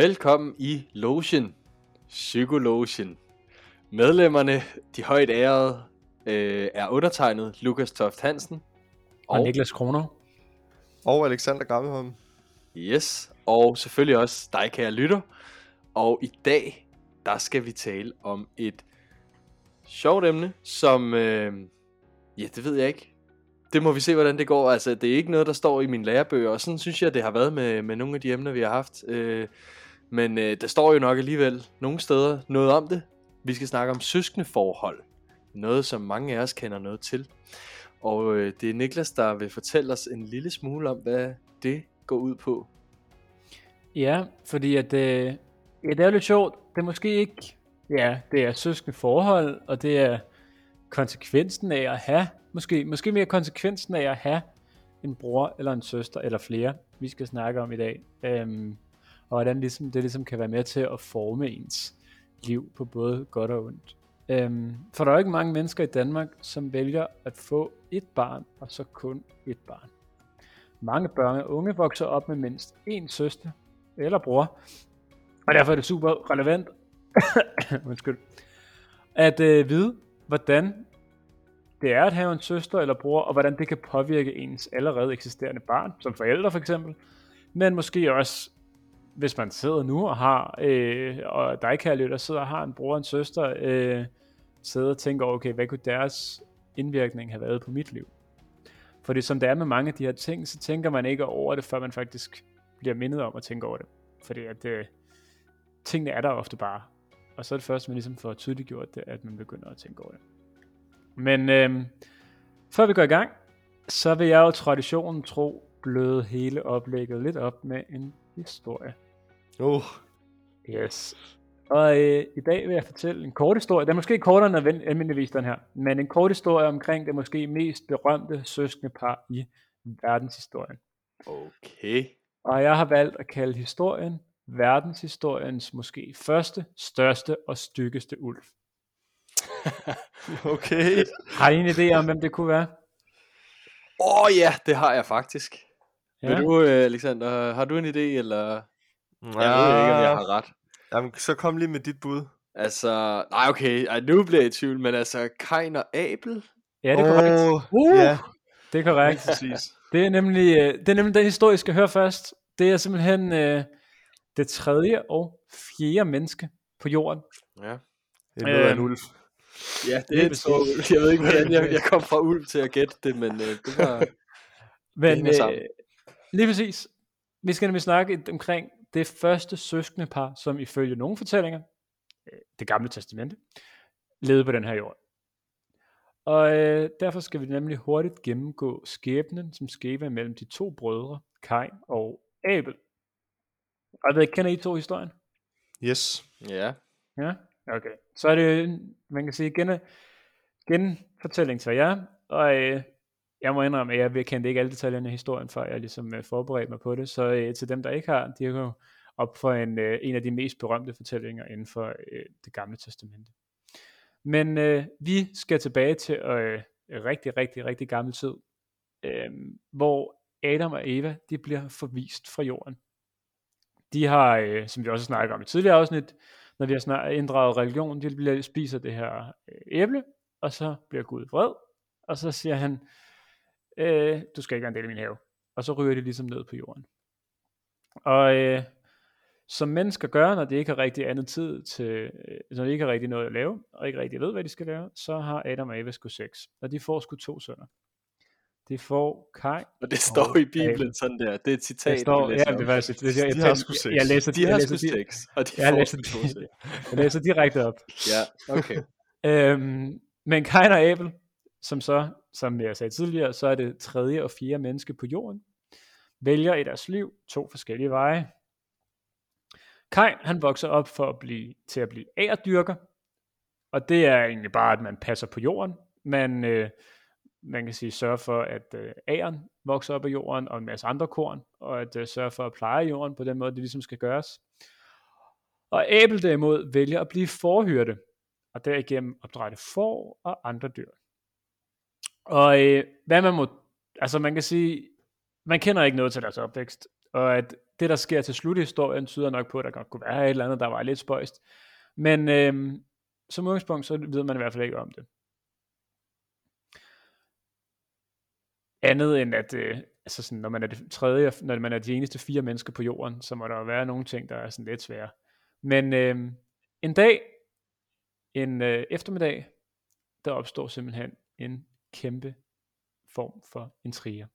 Velkommen i Lotion, Psykologen. Medlemmerne, de højt ærede, øh, er undertegnet Lukas Toft Hansen. Og, og Niklas Kroner. Og Alexander Gammelholm. Yes, og selvfølgelig også dig, kære lytter. Og i dag, der skal vi tale om et sjovt emne, som, øh, ja, det ved jeg ikke. Det må vi se, hvordan det går. Altså, det er ikke noget, der står i min lærebøger, og sådan synes jeg, det har været med, med nogle af de emner, vi har haft. Øh, men øh, der står jo nok alligevel nogle steder noget om det. Vi skal snakke om søskende forhold. Noget, som mange af os kender noget til. Og øh, det er Niklas, der vil fortælle os en lille smule om, hvad det går ud på. Ja, fordi at, øh, ja, det er lidt sjovt. Det er måske ikke, ja, det er søskende forhold, og det er konsekvensen af at have, måske, måske mere konsekvensen af at have en bror eller en søster eller flere, vi skal snakke om i dag. Øhm, og hvordan ligesom, det ligesom kan være med til at forme ens liv på både godt og ondt. Øhm, for der er ikke mange mennesker i Danmark, som vælger at få et barn, og så kun et barn. Mange børn og unge vokser op med mindst en søster eller bror, og derfor er det super relevant undskyld, at øh, vide, hvordan det er at have en søster eller bror, og hvordan det kan påvirke ens allerede eksisterende barn, som forældre for eksempel, men måske også hvis man sidder nu og har, øh, og dig kan der sidder og har en bror og en søster, øh, sidder og tænker, okay, hvad kunne deres indvirkning have været på mit liv? Fordi som det er med mange af de her ting, så tænker man ikke over det, før man faktisk bliver mindet om at tænke over det. Fordi at øh, tingene er der ofte bare. Og så er det først, man ligesom får tydeligt gjort det, at man begynder at tænke over det. Men øh, før vi går i gang, så vil jeg jo traditionen tro bløde hele oplægget lidt op med en historie. Uh. Yes. Og øh, i dag vil jeg fortælle en kort historie. Den er måske kortere end almindeligvis den her, men en kort historie omkring det måske mest berømte søskende par i verdenshistorien. Okay. Og jeg har valgt at kalde historien verdenshistoriens måske første, største og styggeste ulv. okay. Har I en idé om, hvem det kunne være? Åh oh, ja, det har jeg faktisk. Ja. Vil du, øh, Alexander, har du en idé, eller? Ja. Jeg ved ikke, om jeg har ret. Jamen, så kom lige med dit bud. Altså, nej okay, Ej, nu bliver jeg i tvivl, men altså, Kain og Abel? Ja, det er korrekt. Uh, ja. Det er korrekt. Præcis. Det er nemlig, øh, det er nemlig den historie, jeg skal høre først. Det er simpelthen uh, det tredje og fjerde menneske på jorden. Ja. Det er af en øhm, ulv. Ja, det er det så Jeg ved ikke, hvordan jeg, jeg kom fra ulv til at gætte det, men uh, det var... Men det uh, lige præcis. Vi skal nemlig snakke omkring det første søskende par, som ifølge nogle fortællinger, øh, det gamle testamente, levede på den her jord. Og øh, derfor skal vi nemlig hurtigt gennemgå skæbnen, som skete mellem de to brødre, Kain og Abel. Og ved, kender I to historien? Yes. Ja. Ja, okay. Så er det, man kan sige, gen, genfortælling til jer, og øh, jeg må indrømme, at jeg kendte ikke alle detaljerne i historien, før jeg ligesom uh, forberedte mig på det. Så øh, til dem, der ikke har, de er jo op for en, øh, en af de mest berømte fortællinger inden for øh, det gamle testamente. Men øh, vi skal tilbage til øh, rigtig, rigtig, rigtig gammel tid, øh, hvor Adam og Eva, de bliver forvist fra jorden. De har, øh, som vi også snakker om i tidligere afsnit, når vi har snart inddraget religion, de bliver, spiser det her øh, æble, og så bliver Gud vred, og så siger han, øh, du skal ikke være en del af min have. Og så ryger de ligesom ned på jorden. Og øh, som mennesker gør, når de ikke har rigtig andet tid til, øh, når de ikke har rigtig noget at lave, og ikke rigtig ved, hvad de skal lave, så har Adam og Eva sgu sex. Og de får sgu to sønner. De får Kai Og det står og i Bibelen Abel. sådan der. Det er et citat, det står, ja, det var, jeg, jeg, jeg, de har sgu sex. Jeg læser, de har sgu sex, og de jeg får læser, to sex. jeg læser direkte op. Ja, okay. øhm, men Kain og Abel, som så, som jeg sagde tidligere, så er det tredje og fjerde menneske på jorden, vælger i deres liv to forskellige veje. Kain, han vokser op for at blive, til at blive ærdyrker, og det er egentlig bare, at man passer på jorden. Man, øh, man kan sige, sørge for, at øh, æren vokser op af jorden, og en masse andre korn, og at øh, sørge for at pleje jorden på den måde, det ligesom skal gøres. Og Abel derimod vælger at blive forhyrte, og derigennem opdrætte får og andre dyr. Og øh, hvad man må, altså man kan sige, man kender ikke noget til deres opvækst. og at det, der sker til slut i historien, tyder nok på, at der godt kunne være et eller andet, der var lidt spøjst. Men øh, som udgangspunkt, så ved man i hvert fald ikke om det. Andet end at, øh, altså sådan, når man er det tredje, når man er de eneste fire mennesker på jorden, så må der jo være nogle ting, der er sådan lidt svære. Men øh, en dag, en øh, eftermiddag, der opstår simpelthen en kæmpe form for intriger.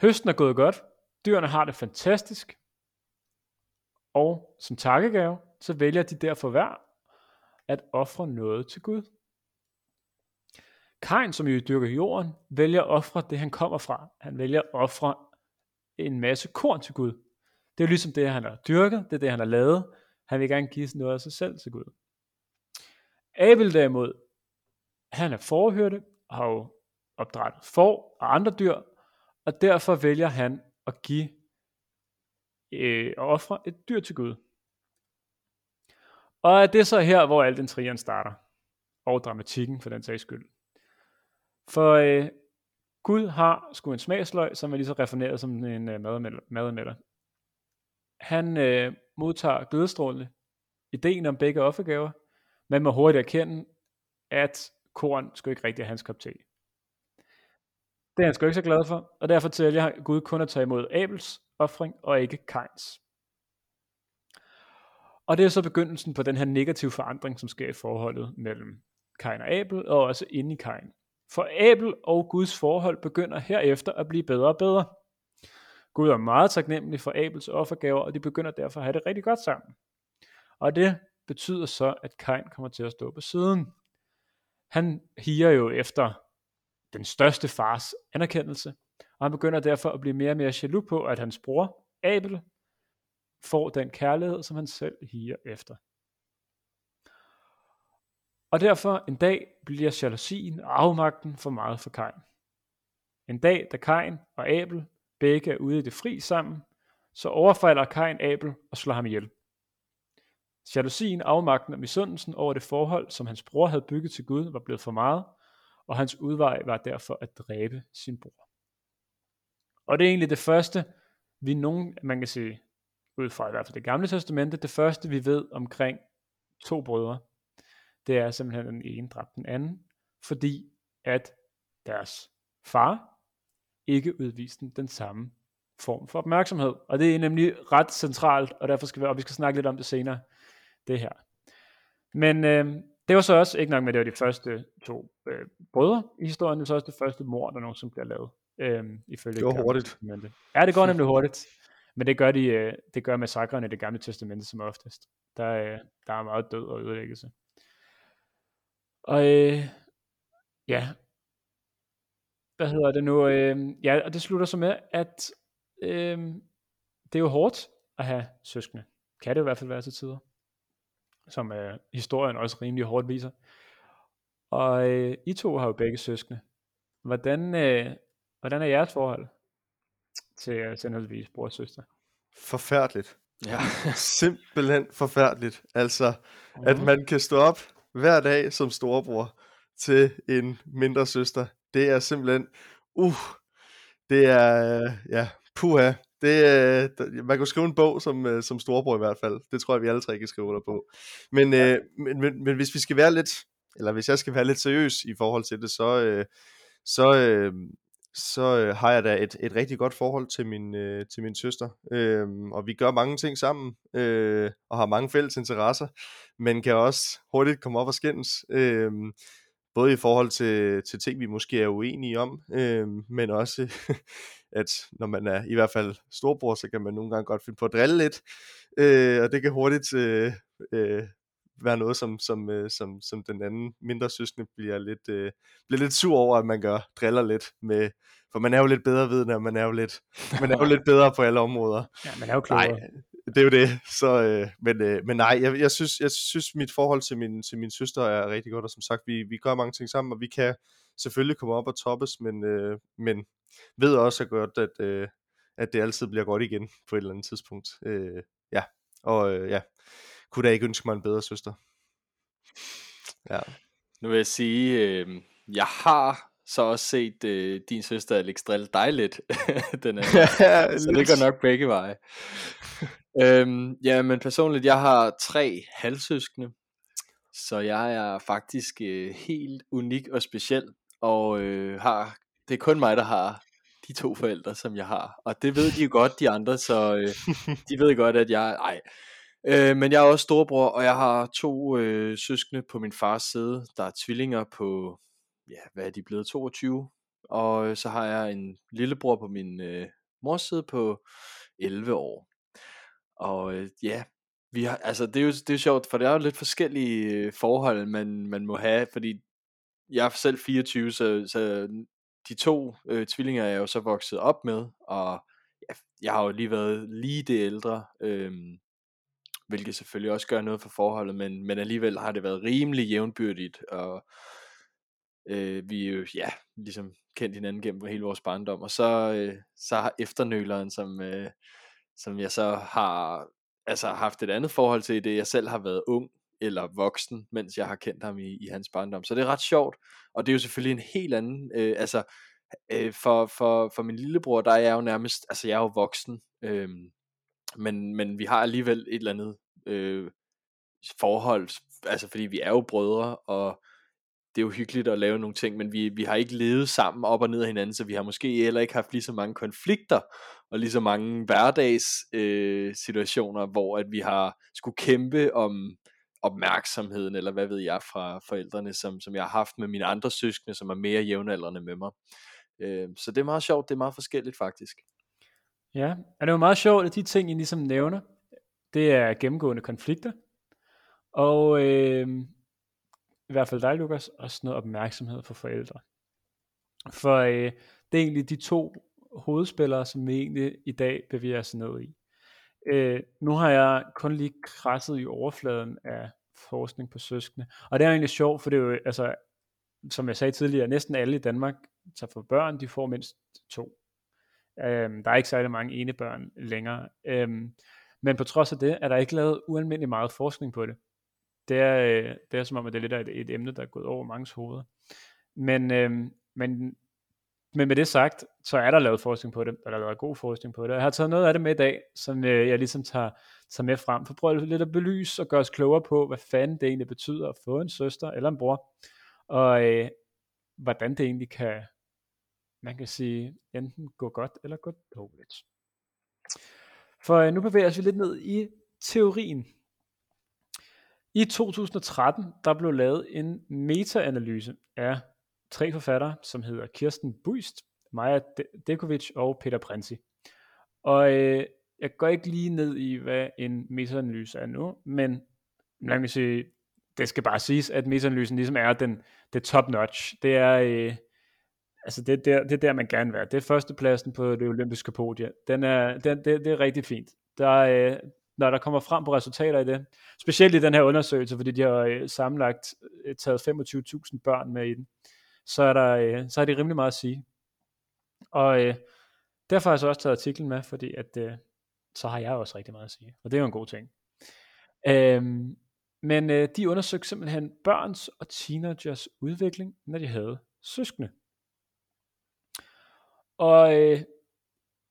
Høsten er gået godt, dyrene har det fantastisk, og som takkegave, så vælger de derfor hver at ofre noget til Gud. Kain, som jo dyrker jorden, vælger at ofre det, han kommer fra. Han vælger at ofre en masse korn til Gud. Det er jo ligesom det, han har dyrket, det er det, han har lavet. Han vil gerne give noget af sig selv til Gud. Abel derimod, han er forhørte, har jo opdrettet får og andre dyr, og derfor vælger han at give øh, og ofre et dyr til Gud. Og det er så her, hvor al den intrigeren starter, og dramatikken for den sags skyld. For øh, Gud har sgu en smagsløg, som er lige så refineret som en øh, madmætter. Han øh, modtager glædestrålende ideen om begge offergaver, men må hurtigt erkende, at korn skulle ikke rigtig have hans kop te. Det er han sgu ikke så glad for, og derfor tæller Gud kun at tage imod Abels offring og ikke Kains. Og det er så begyndelsen på den her negative forandring, som sker i forholdet mellem Kain og Abel, og også inde i Kain. For Abel og Guds forhold begynder herefter at blive bedre og bedre. Gud er meget taknemmelig for Abels offergaver, og de begynder derfor at have det rigtig godt sammen. Og det betyder så, at Kain kommer til at stå på siden. Han higer jo efter den største fars anerkendelse, og han begynder derfor at blive mere og mere jaloux på, at hans bror, Abel, får den kærlighed, som han selv higer efter. Og derfor en dag bliver jalousien og afmagten for meget for Kain. En dag, da Kain og Abel begge er ude i det fri sammen, så overfalder Kain Abel og slår ham ihjel. Jalousien, afmagten og misundelsen over det forhold, som hans bror havde bygget til Gud, var blevet for meget, og hans udvej var derfor at dræbe sin bror. Og det er egentlig det første, vi nogen, man kan sige, ud fra i hvert fald det gamle testamente, det første vi ved omkring to brødre, det er simpelthen, at den ene dræbte den anden, fordi at deres far ikke udviste den samme form for opmærksomhed. Og det er nemlig ret centralt, og derfor skal vi, og vi skal snakke lidt om det senere, det her. Men øh, det var så også, ikke nok med, det var de første to øh, brødre i historien, det var så også det første mor, der nogensinde bliver lavet. Øh, ifølge det var hurtigt. Testamente. Ja, det går nemlig hurtigt. Men det gør, de, øh, det gør massakrene i det gamle testamente som oftest. Der, øh, der er meget død og ødelæggelse. Og øh, ja, hvad hedder det nu? Øh, ja, og det slutter så med, at øh, det er jo hårdt at have søskende. Kan det i hvert fald være til tider. Som øh, historien også rimelig hårdt viser. Og øh, I to har jo begge søskende. Hvordan, øh, hvordan er jeres forhold til eksempelvis bror og søster? Forfærdeligt. Ja. Simpelthen forfærdeligt. Altså, mm. at man kan stå op hver dag som storebror til en mindre søster. Det er simpelthen, uh, det er, ja, puha. Det, uh, man kunne skrive en bog som, uh, som storebror i hvert fald. Det tror jeg, vi alle tre kan skrive under på. Men, uh, men, men, men hvis vi skal være lidt, eller hvis jeg skal være lidt seriøs i forhold til det, så, uh, så, uh, så øh, har jeg da et, et rigtig godt forhold til min, øh, til min søster. Øh, og vi gør mange ting sammen, øh, og har mange fælles interesser, men kan også hurtigt komme op og skændes. Øh, både i forhold til, til ting, vi måske er uenige om, øh, men også, at når man er i hvert fald storbror, så kan man nogle gange godt finde på at drille lidt, øh, og det kan hurtigt øh, øh, være noget, som, som, øh, som, som den anden mindre søskende bliver lidt, øh, bliver lidt sur over, at man gør, driller lidt med, for man er jo lidt bedre ved og man er jo lidt, man er jo lidt bedre på alle områder. Ja, man er jo klogere. Nej, det er jo det. Så, øh, men, øh, men nej, jeg, jeg, synes, jeg synes, mit forhold til min, til min søster er rigtig godt, og som sagt, vi, vi gør mange ting sammen, og vi kan selvfølgelig komme op og toppes, men, øh, men ved også godt, at, øh, at det altid bliver godt igen på et eller andet tidspunkt. Øh, ja, og øh, ja, kunne da ikke ønske mig en bedre søster. Ja. Nu vil jeg sige, øh, jeg har så også set øh, din søster Alex drille dig lidt. den er, så det går nok begge veje. øhm, ja, men personligt, jeg har tre halvsøskende, så jeg er faktisk øh, helt unik og speciel, og øh, har, det er kun mig, der har de to forældre, som jeg har. Og det ved de jo godt, de andre, så øh, de ved godt, at jeg... Ej. Øh, men jeg er også storebror, og jeg har to øh, søskende på min fars side, der er tvillinger på, ja, hvad er de blevet, 22? Og øh, så har jeg en lillebror på min øh, mors side på 11 år. Og øh, ja, vi har, altså det er, jo, det er jo sjovt, for det er jo lidt forskellige øh, forhold, man, man må have, fordi jeg er selv 24, så, så de to øh, tvillinger er jeg jo så vokset op med, og ja, jeg har jo lige været lige det ældre, øh, hvilket selvfølgelig også gør noget for forholdet, men, men alligevel har det været rimelig jævnbyrdigt, og øh, vi er jo, ja, ligesom kendt hinanden gennem hele vores barndom, og så, øh, så har efternøleren, som, øh, som jeg så har altså haft et andet forhold til det, jeg selv har været ung, eller voksen, mens jeg har kendt ham i, i hans barndom. Så det er ret sjovt, og det er jo selvfølgelig en helt anden, øh, altså øh, for, for, for min lillebror, der er jeg jo nærmest, altså jeg er jo voksen, øh, men, men vi har alligevel et eller andet øh, forhold, altså fordi vi er jo brødre, og det er jo hyggeligt at lave nogle ting, men vi, vi har ikke levet sammen op og ned af hinanden, så vi har måske heller ikke haft lige så mange konflikter, og lige så mange hverdags øh, situationer, hvor at vi har skulle kæmpe om opmærksomheden, eller hvad ved jeg, fra forældrene, som, som jeg har haft med mine andre søskende, som er mere jævnaldrende med mig. Øh, så det er meget sjovt, det er meget forskelligt faktisk. Ja, og det er jo meget sjovt, at de ting, I ligesom nævner, det er gennemgående konflikter, og øh, i hvert fald dig, Lukas, også noget opmærksomhed for forældre. For øh, det er egentlig de to hovedspillere, som vi egentlig i dag bevæger os ned i. Øh, nu har jeg kun lige krasset i overfladen af forskning på søskende, og det er egentlig sjovt, for det er jo, altså, som jeg sagde tidligere, næsten alle i Danmark tager for børn, de får mindst to. Øhm, der er ikke særlig mange ene børn længere. Øhm, men på trods af det, er der ikke lavet ualmindelig meget forskning på det. Det er, øh, det er som om, at det er lidt af et, et emne, der er gået over mange hoveder. Men, øhm, men men med det sagt, så er der lavet forskning på det, og der er lavet god forskning på det. Jeg har taget noget af det med i dag, som øh, jeg ligesom tager, tager med frem, for prøve lidt at belyse og gøre os klogere på, hvad fanden det egentlig betyder at få en søster eller en bror, og øh, hvordan det egentlig kan, man kan sige, enten gå godt eller gå dårligt. For øh, nu bevæger vi lidt ned i teorien. I 2013, der blev lavet en meta-analyse af tre forfattere, som hedder Kirsten Buist, Maja Dekovic og Peter Prinsi. Og øh, jeg går ikke lige ned i, hvad en metaanalyse er nu, men lad mig sige, det skal bare siges, at metaanalysen ligesom er den, det top notch. Det er, øh, altså det, det, det er der, man gerne vil være. Det er førstepladsen på det olympiske podie. Den er, den, det, det er rigtig fint. Der, øh, når der kommer frem på resultater i det, specielt i den her undersøgelse, fordi de har øh, sammenlagt øh, taget 25.000 børn med i den, så er, der, øh, så er det rimelig meget at sige. Og øh, derfor har jeg så også taget artiklen med, fordi at, øh, så har jeg også rigtig meget at sige. Og det er jo en god ting. Øhm, men øh, de undersøgte simpelthen børns og teenagers udvikling, når de havde søskende. Og øh,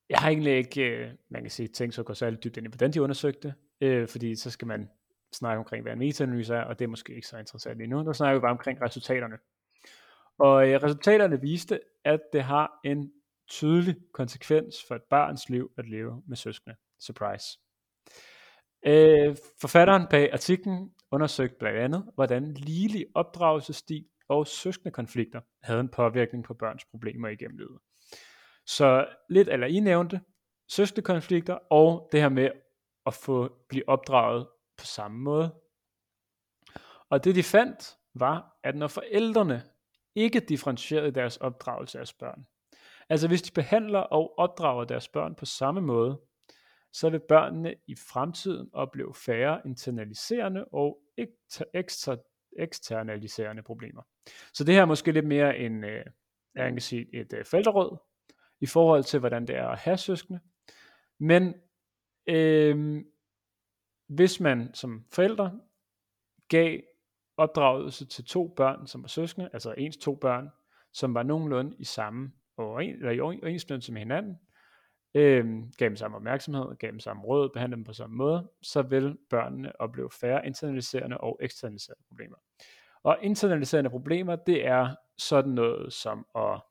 jeg har egentlig ikke, øh, man kan sige, tænkt så at gå særlig dybt ind i, hvordan de undersøgte, øh, fordi så skal man snakke omkring, hvad en metaanalyse er, og det er måske ikke så interessant endnu. nu. Nu snakker vi bare omkring resultaterne. Og øh, resultaterne viste, at det har en tydelig konsekvens for et barns liv at leve med søskende. Surprise. Øh, forfatteren bag artiklen undersøgte blandt andet, hvordan ligelig opdragelsesstil og søskende konflikter havde en påvirkning på børns problemer igennem livet. Så lidt eller I nævnte, søskende konflikter og det her med at få blive opdraget på samme måde. Og det de fandt var, at når forældrene ikke differentieret deres opdragelse af børn. Altså hvis de behandler og opdrager deres børn på samme måde, så vil børnene i fremtiden opleve færre internaliserende og ekstra, eksternaliserende problemer. Så det her er måske lidt mere en, øh, jeg kan sige, et øh, i forhold til, hvordan det er at have søskende. Men øh, hvis man som forældre gav opdragelse til to børn, som var søskende, altså ens to børn, som var nogenlunde i samme overen, eller i overensstemmelse med hinanden, øh, gav dem samme opmærksomhed, gav dem samme råd, behandlede dem på samme måde, så vil børnene opleve færre internaliserende og eksternaliserende problemer. Og internaliserende problemer, det er sådan noget som at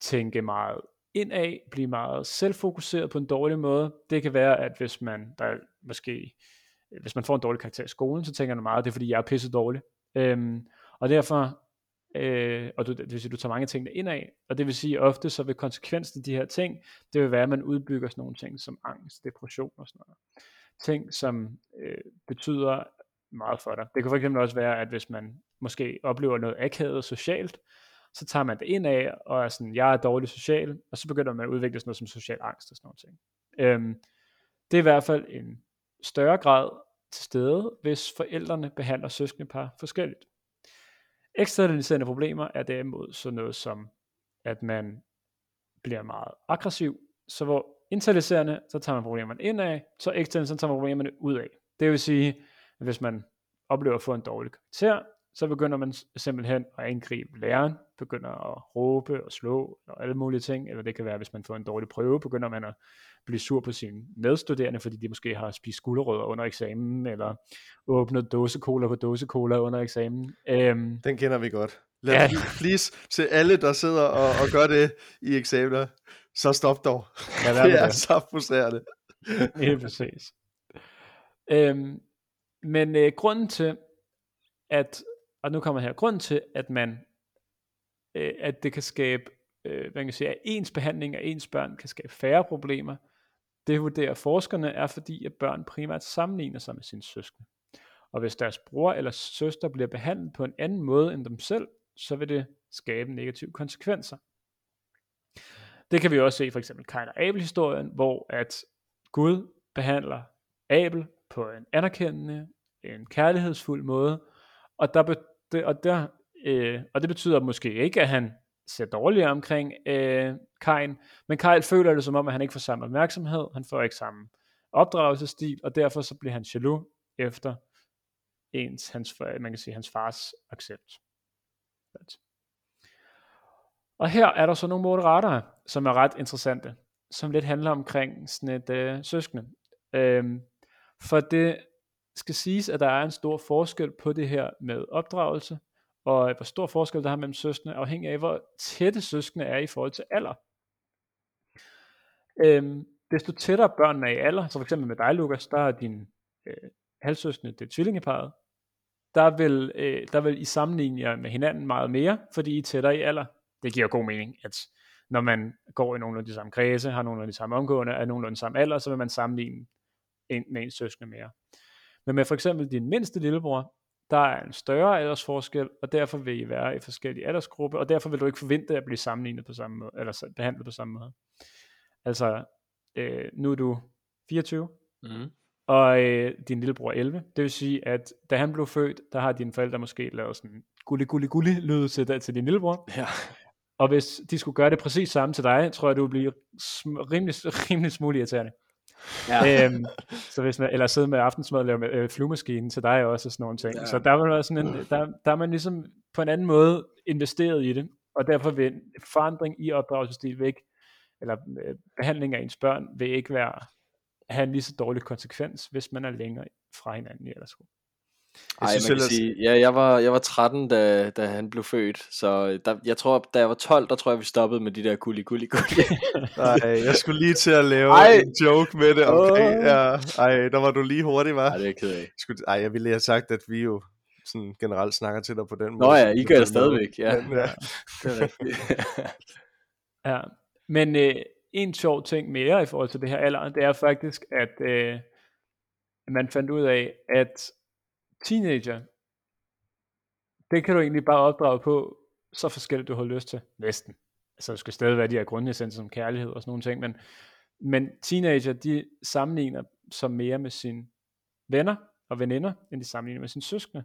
tænke meget indad, blive meget selvfokuseret på en dårlig måde. Det kan være, at hvis man, der måske, hvis man får en dårlig karakter i skolen, så tænker man meget, det er fordi, jeg er pisse dårlig. Øhm, og derfor, øh, og du, det vil sige, du tager mange ting ind af, og det vil sige, ofte så vil konsekvensen af de her ting, det vil være, at man udbygger sådan nogle ting som angst, depression og sådan noget. Ting, som øh, betyder meget for dig. Det kan for eksempel også være, at hvis man måske oplever noget akavet socialt, så tager man det ind af, og er sådan, jeg er dårlig social, og så begynder man at udvikle sådan noget som social angst og sådan noget ting. Øhm, det er i hvert fald en større grad til stede, hvis forældrene behandler søskendepar forskelligt. Eksternaliserende problemer er derimod sådan noget som, at man bliver meget aggressiv, så hvor internaliserende, så tager man problemerne ind af, så eksternaliserende, så tager man problemerne ud af. Det vil sige, at hvis man oplever at få en dårlig karakter, så begynder man simpelthen at angribe læreren, begynder at råbe og slå og alle mulige ting, eller det kan være, hvis man får en dårlig prøve, begynder man at blive sur på sine medstuderende, fordi de måske har spist skulderrødder under eksamen, eller åbnet dåsekola på dåsekola under eksamen. Øhm, Den kender vi godt. Lad ja. please, til alle, der sidder og, og gør det i eksamener, så stop dog. Ja, det er, det så frustrerende. Helt præcis. Øhm, men øh, grunden til, at og nu kommer her grund til, at man, øh, at det kan skabe, øh, hvad kan sige, at ens behandling af ens børn kan skabe færre problemer. Det vurderer forskerne er fordi, at børn primært sammenligner sig med sine søskende. Og hvis deres bror eller søster bliver behandlet på en anden måde end dem selv, så vil det skabe negative konsekvenser. Det kan vi også se for eksempel Kain og Abel historien, hvor at Gud behandler Abel på en anerkendende, en kærlighedsfuld måde, og der, det, og, der, øh, og det betyder måske ikke, at han ser dårligere omkring øh, Kajn, men Kajl føler det som om, at han ikke får samme opmærksomhed, han får ikke samme opdragelsesstil, og derfor så bliver han jaloux efter ens, hans, man kan sige, hans fars accept. Og her er der så nogle moderater, som er ret interessante, som lidt handler omkring sådan et øh, søskende. Øhm, for det skal siges, at der er en stor forskel på det her med opdragelse, og hvor stor forskel der er mellem søskende, afhængig af, hvor tætte søskende er i forhold til alder. Øhm, desto tættere børnene er i alder, så for eksempel med dig, Lukas, der er din øh, halvsøskende, det er tvillingeparet, der vil, øh, der vil I sammenligne jer med hinanden meget mere, fordi I er tættere i alder. Det giver god mening, at når man går i nogenlunde de samme kredse, har nogenlunde de samme omgående, er nogenlunde samme alder, så vil man sammenligne en, med ens søskende mere. Men med for eksempel din mindste lillebror, der er en større aldersforskel, og derfor vil I være i forskellige aldersgrupper, og derfor vil du ikke forvente at blive sammenlignet på samme måde, eller behandlet på samme måde. Altså, øh, nu er du 24, mm. og øh, din lillebror er 11. Det vil sige, at da han blev født, der har dine forældre måske lavet sådan gulli gulli gulli lyd til, til din lillebror. Ja. Og hvis de skulle gøre det præcis samme til dig, tror jeg, du ville blive rimelig, rimelig smule irriterende. Ja. øhm, så hvis man, eller sidde med aftensmad og lave øh, flyvemaskinen til dig også og sådan nogle ting. Ja. Så der, var sådan en, der, der er man ligesom på en anden måde investeret i det, og derfor vil forandring i opdragelsesstil ikke, eller øh, behandling af ens børn vil ikke være, have en lige så dårlig konsekvens, hvis man er længere fra hinanden i aldersgruppen. Ej, jeg, man kan sige, ja, jeg var, jeg var 13, da, da han blev født, så der, jeg tror, da jeg var 12, der tror jeg, vi stoppede med de der gulli gulli gulli. Nej, jeg skulle lige til at lave ej. en joke med det omkring, oh. ja, ej, der var du lige hurtig, var. Nej, det er jeg ked af. Skulle, ej, jeg ville have sagt, at vi jo sådan generelt snakker til dig på den måde. Nå ja, I gør det stadigvæk, ja. Men, ja. er ja, men øh, en sjov ting mere i forhold til det her alder, det er faktisk, at øh, man fandt ud af, at teenager, det kan du egentlig bare opdrage på, så forskelligt du har lyst til, næsten. Altså du skal stadig være de her grundessenser som kærlighed og sådan nogle ting, men, men teenager, de sammenligner sig mere med sine venner og veninder, end de sammenligner med sine søskende.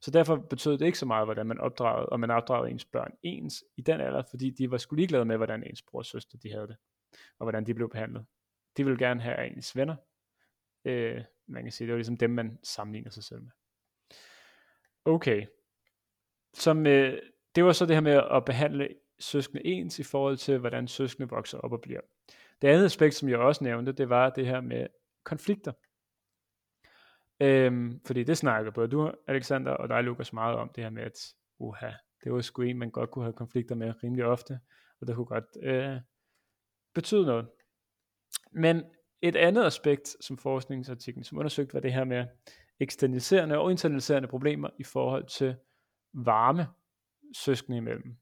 Så derfor betød det ikke så meget, hvordan man opdragede, og man opdragede ens børn ens i den alder, fordi de var sgu ligeglade med, hvordan ens bror og søster de havde det, og hvordan de blev behandlet. De ville gerne have ens venner. Øh, man kan sige, det var ligesom dem, man sammenligner sig selv med. Okay. Som øh, det var så det her med at behandle søskende ens i forhold til, hvordan søskende vokser op og bliver. Det andet aspekt, som jeg også nævnte, det var det her med konflikter. Øhm, fordi det snakker både du, Alexander, og dig, Lukas, meget om det her med, at uha, det var sgu en, man godt kunne have konflikter med rimelig ofte, og det kunne godt øh, betyde noget. Men et andet aspekt, som forskningsartiklen som undersøgte, var det her med eksterniserende og internaliserende problemer i forhold til varme søskende imellem.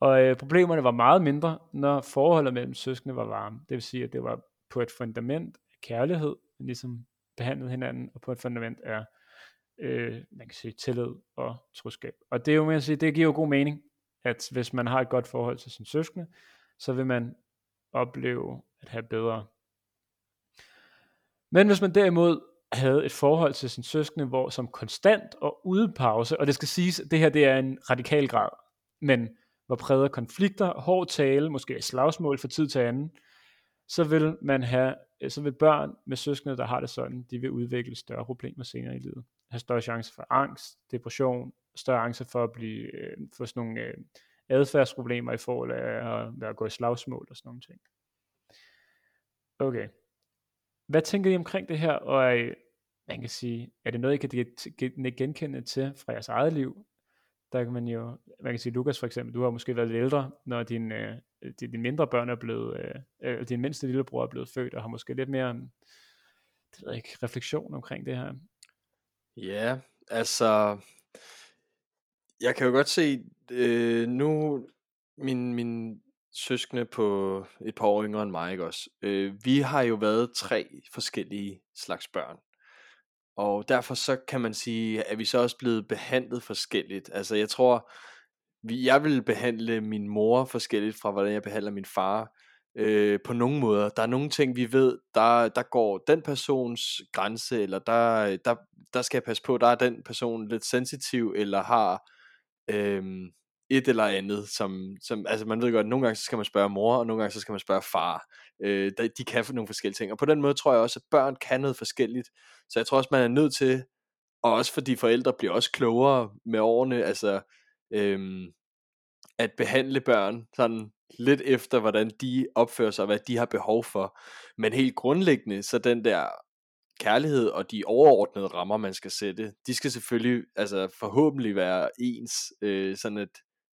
Og øh, problemerne var meget mindre, når forholdet mellem søskende var varme. Det vil sige, at det var på et fundament af kærlighed, ligesom behandlede hinanden, og på et fundament af øh, man kan sige, tillid og troskab. Og det er jo med at sige, det giver jo god mening, at hvis man har et godt forhold til sin søskende, så vil man opleve at have bedre. Men hvis man derimod havde et forhold til sin søskende, hvor som konstant og uden pause, og det skal siges, at det her det er en radikal grad, men hvor præget konflikter, hård tale, måske slagsmål fra tid til anden, så vil man have, øh, så vil børn med søskende, der har det sådan, de vil udvikle større problemer senere i livet. Have større chance for angst, depression, større chance for at blive, øh, få sådan nogle øh, adfærdsproblemer i forhold af at, at gå i slagsmål og sådan nogle ting. Okay. Hvad tænker I omkring det her, og man kan sige, er det noget, I kan genkende til fra jeres eget liv? Der kan man jo, man kan sige, Lukas for eksempel, du har måske været lidt ældre, når din, øh, din mindre børn er blevet, øh, øh, din mindste lillebror er blevet født, og har måske lidt mere, det ved jeg ikke, refleksion omkring det her. Ja, altså, jeg kan jo godt se, øh, nu min, min søskende på et par år yngre end mig, ikke også? Øh, vi har jo været tre forskellige slags børn. Og derfor så kan man sige, at vi så også blevet behandlet forskelligt. Altså jeg tror, vi, jeg vil behandle min mor forskelligt fra, hvordan jeg behandler min far. Øh, på nogle måder. Der er nogle ting, vi ved, der, der går den persons grænse, eller der, der, der skal jeg passe på, der er den person lidt sensitiv, eller har Øh, et eller andet, som, som, altså man ved godt, at nogle gange så skal man spørge mor, og nogle gange så skal man spørge far. Øh, de kan få nogle forskellige ting, og på den måde tror jeg også, at børn kan noget forskelligt, så jeg tror også, man er nødt til, og også fordi forældre bliver også klogere med årene, altså øhm, at behandle børn sådan lidt efter, hvordan de opfører sig, og hvad de har behov for. Men helt grundlæggende, så den der kærlighed og de overordnede rammer, man skal sætte, de skal selvfølgelig altså forhåbentlig være ens, øh, sådan at